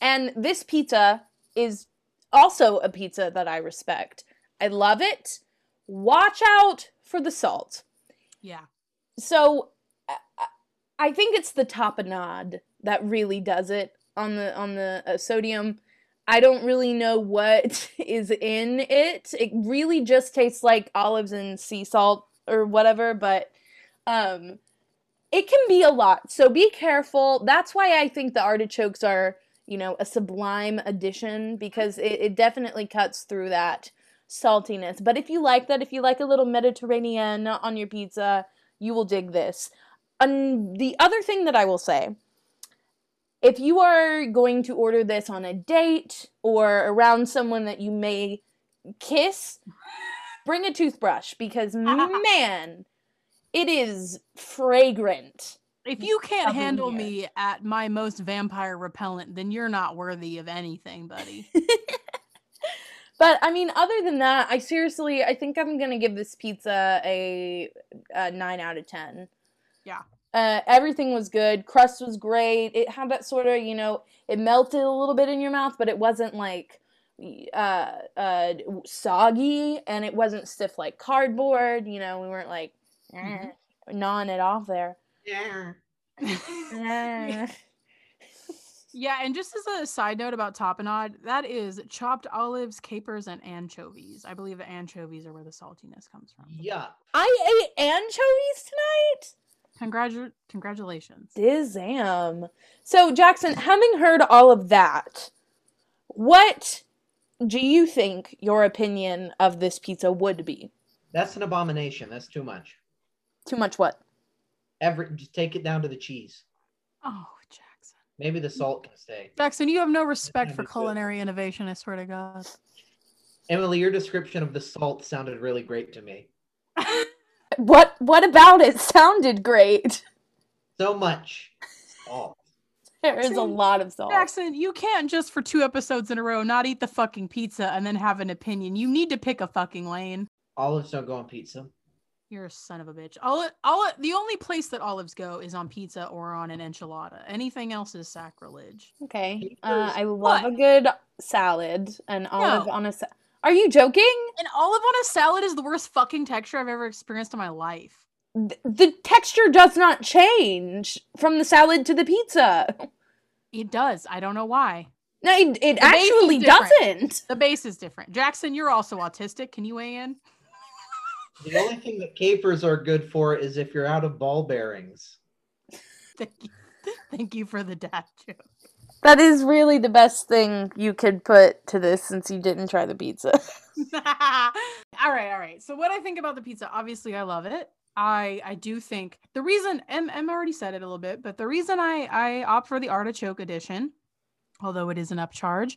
[SPEAKER 2] And this pizza is also a pizza that I respect. I love it. Watch out for the salt.
[SPEAKER 1] Yeah.
[SPEAKER 2] So I- I- I think it's the tapenade that really does it on the on the uh, sodium. I don't really know what is in it. It really just tastes like olives and sea salt or whatever, but um it can be a lot. So be careful. That's why I think the artichokes are, you know, a sublime addition because it, it definitely cuts through that saltiness. But if you like that, if you like a little Mediterranean on your pizza, you will dig this. And the other thing that I will say if you are going to order this on a date or around someone that you may kiss, bring a toothbrush because man, it is fragrant.
[SPEAKER 1] If you can't handle
[SPEAKER 2] here.
[SPEAKER 1] me at my most vampire repellent, then you're not worthy of anything, buddy.
[SPEAKER 2] But I mean, other than that, I seriously, I think I'm gonna give this pizza a, a nine out of ten.
[SPEAKER 1] Yeah.
[SPEAKER 2] Uh, everything was good. Crust was great. It had that sort of, you know, it melted a little bit in your mouth, but it wasn't like uh, uh, soggy, and it wasn't stiff like cardboard. You know, we weren't like
[SPEAKER 1] Mhm.
[SPEAKER 2] gnawing it off there.
[SPEAKER 3] Yeah.
[SPEAKER 2] Eh.
[SPEAKER 1] yeah, and just as a side note about tapenade, that is chopped olives, capers, and anchovies. I believe the anchovies are where the saltiness comes from.
[SPEAKER 3] Yeah.
[SPEAKER 2] I ate anchovies tonight.
[SPEAKER 1] Congratu- congratulations.
[SPEAKER 2] Dizam. So, Jackson, having heard all of that, what do you think your opinion of this pizza would be?
[SPEAKER 3] That's an abomination. That's too much.
[SPEAKER 2] Too much what?
[SPEAKER 3] Every just take it down to the cheese.
[SPEAKER 1] Oh, Jackson.
[SPEAKER 3] Maybe the salt can stay.
[SPEAKER 1] Jackson, you have no respect for
[SPEAKER 3] be good.
[SPEAKER 1] culinary innovation, I swear to God.
[SPEAKER 3] Emily, your description of the salt sounded really great to me.
[SPEAKER 2] What what about it sounded great?
[SPEAKER 3] So much salt.
[SPEAKER 2] There is a lot of salt.
[SPEAKER 1] Jackson, you can't just for two episodes in a row not eat the fucking pizza and then have an opinion. You need to pick a fucking lane.
[SPEAKER 3] Olives don't go on pizza.
[SPEAKER 1] You're a son of a bitch. All all the only place that olives go is on pizza or on an enchilada. Anything else is sacrilege.
[SPEAKER 2] Okay. Uh, I love
[SPEAKER 1] What?
[SPEAKER 2] a good salad and olive
[SPEAKER 1] No.
[SPEAKER 2] on a sa- Are you joking?
[SPEAKER 1] An olive on a salad is the worst fucking texture I've ever experienced in my life.
[SPEAKER 2] Th- the texture does not change from the salad to the pizza.
[SPEAKER 1] It does. I don't know why.
[SPEAKER 2] No, it, it
[SPEAKER 1] The base is
[SPEAKER 2] actually doesn't.
[SPEAKER 1] The base is different. Jackson, you're also autistic. Can you weigh in?
[SPEAKER 3] The only thing that capers are good for is if you're out of ball bearings.
[SPEAKER 1] Thank you. Thank you for the dad joke.
[SPEAKER 2] That is really the best thing you could put to this since you didn't try the pizza.
[SPEAKER 1] all right, all right. So what I think about the pizza, obviously I love it. I I do think the reason M M already said it a little bit, but the reason I I opt for the artichoke edition, although it is an upcharge,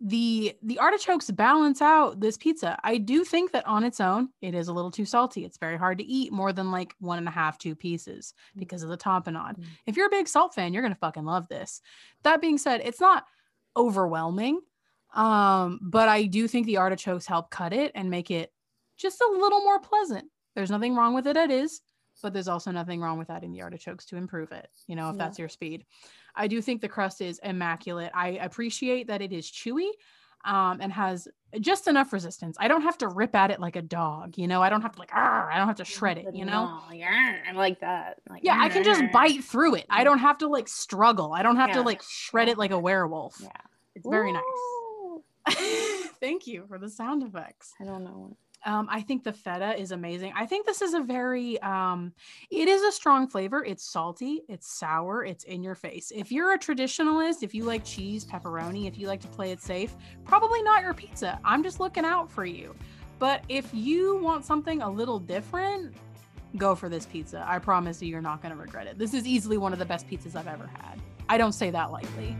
[SPEAKER 1] the the artichokes balance out this pizza. I do think that on its own, it is a little too salty. It's very hard to eat more than like one and a half, two pieces because of the tapenade.
[SPEAKER 2] Mm.
[SPEAKER 1] If you're a big salt fan, you're gonna fucking love this. That being said, it's not overwhelming. Um, but I do think the artichokes help cut it and make it just a little more pleasant. There's nothing wrong with it, it is, but there's also nothing wrong with adding the artichokes to improve it, you know, if
[SPEAKER 2] Yeah.
[SPEAKER 1] that's your speed. I do think the crust is immaculate. I appreciate that it is chewy um, and has just enough resistance. I don't have to rip at it like a dog, you know, I don't have to like, "Arr," I don't have to shred it, you know?
[SPEAKER 2] No, yeah, I like that. Like,
[SPEAKER 1] Yeah, I can just bite through it. I don't have to like struggle. I don't have to like shred it like a werewolf.
[SPEAKER 2] Yeah.
[SPEAKER 1] It's very nice. Thank you for the sound effects.
[SPEAKER 2] I don't know.
[SPEAKER 1] Um, I think the feta is amazing. I think this is a very, um, it is a strong flavor. It's salty, it's sour, it's in your face. If you're a traditionalist, if you like cheese, pepperoni, if you like to play it safe, probably not your pizza. I'm just looking out for you. But if you want something a little different, go for this pizza. I promise you, you're not going to regret it. This is easily one of the best pizzas I've ever had. I don't say that lightly.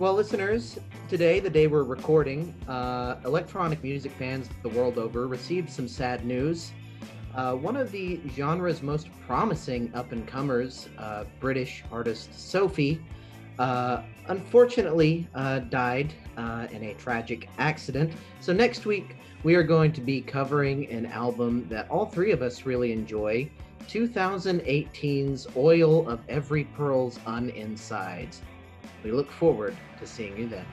[SPEAKER 3] Well, listeners, today, the day we're recording, uh, electronic music fans the world over received some sad news. Uh, one of the genre's most promising up and comers, uh, British artist Sophie, uh, unfortunately uh, died uh, in a tragic accident. So, next week, we are going to be covering an album that all three of us really enjoy 2018's Oil of Every Pearl's Uninsides. We look forward to seeing you then.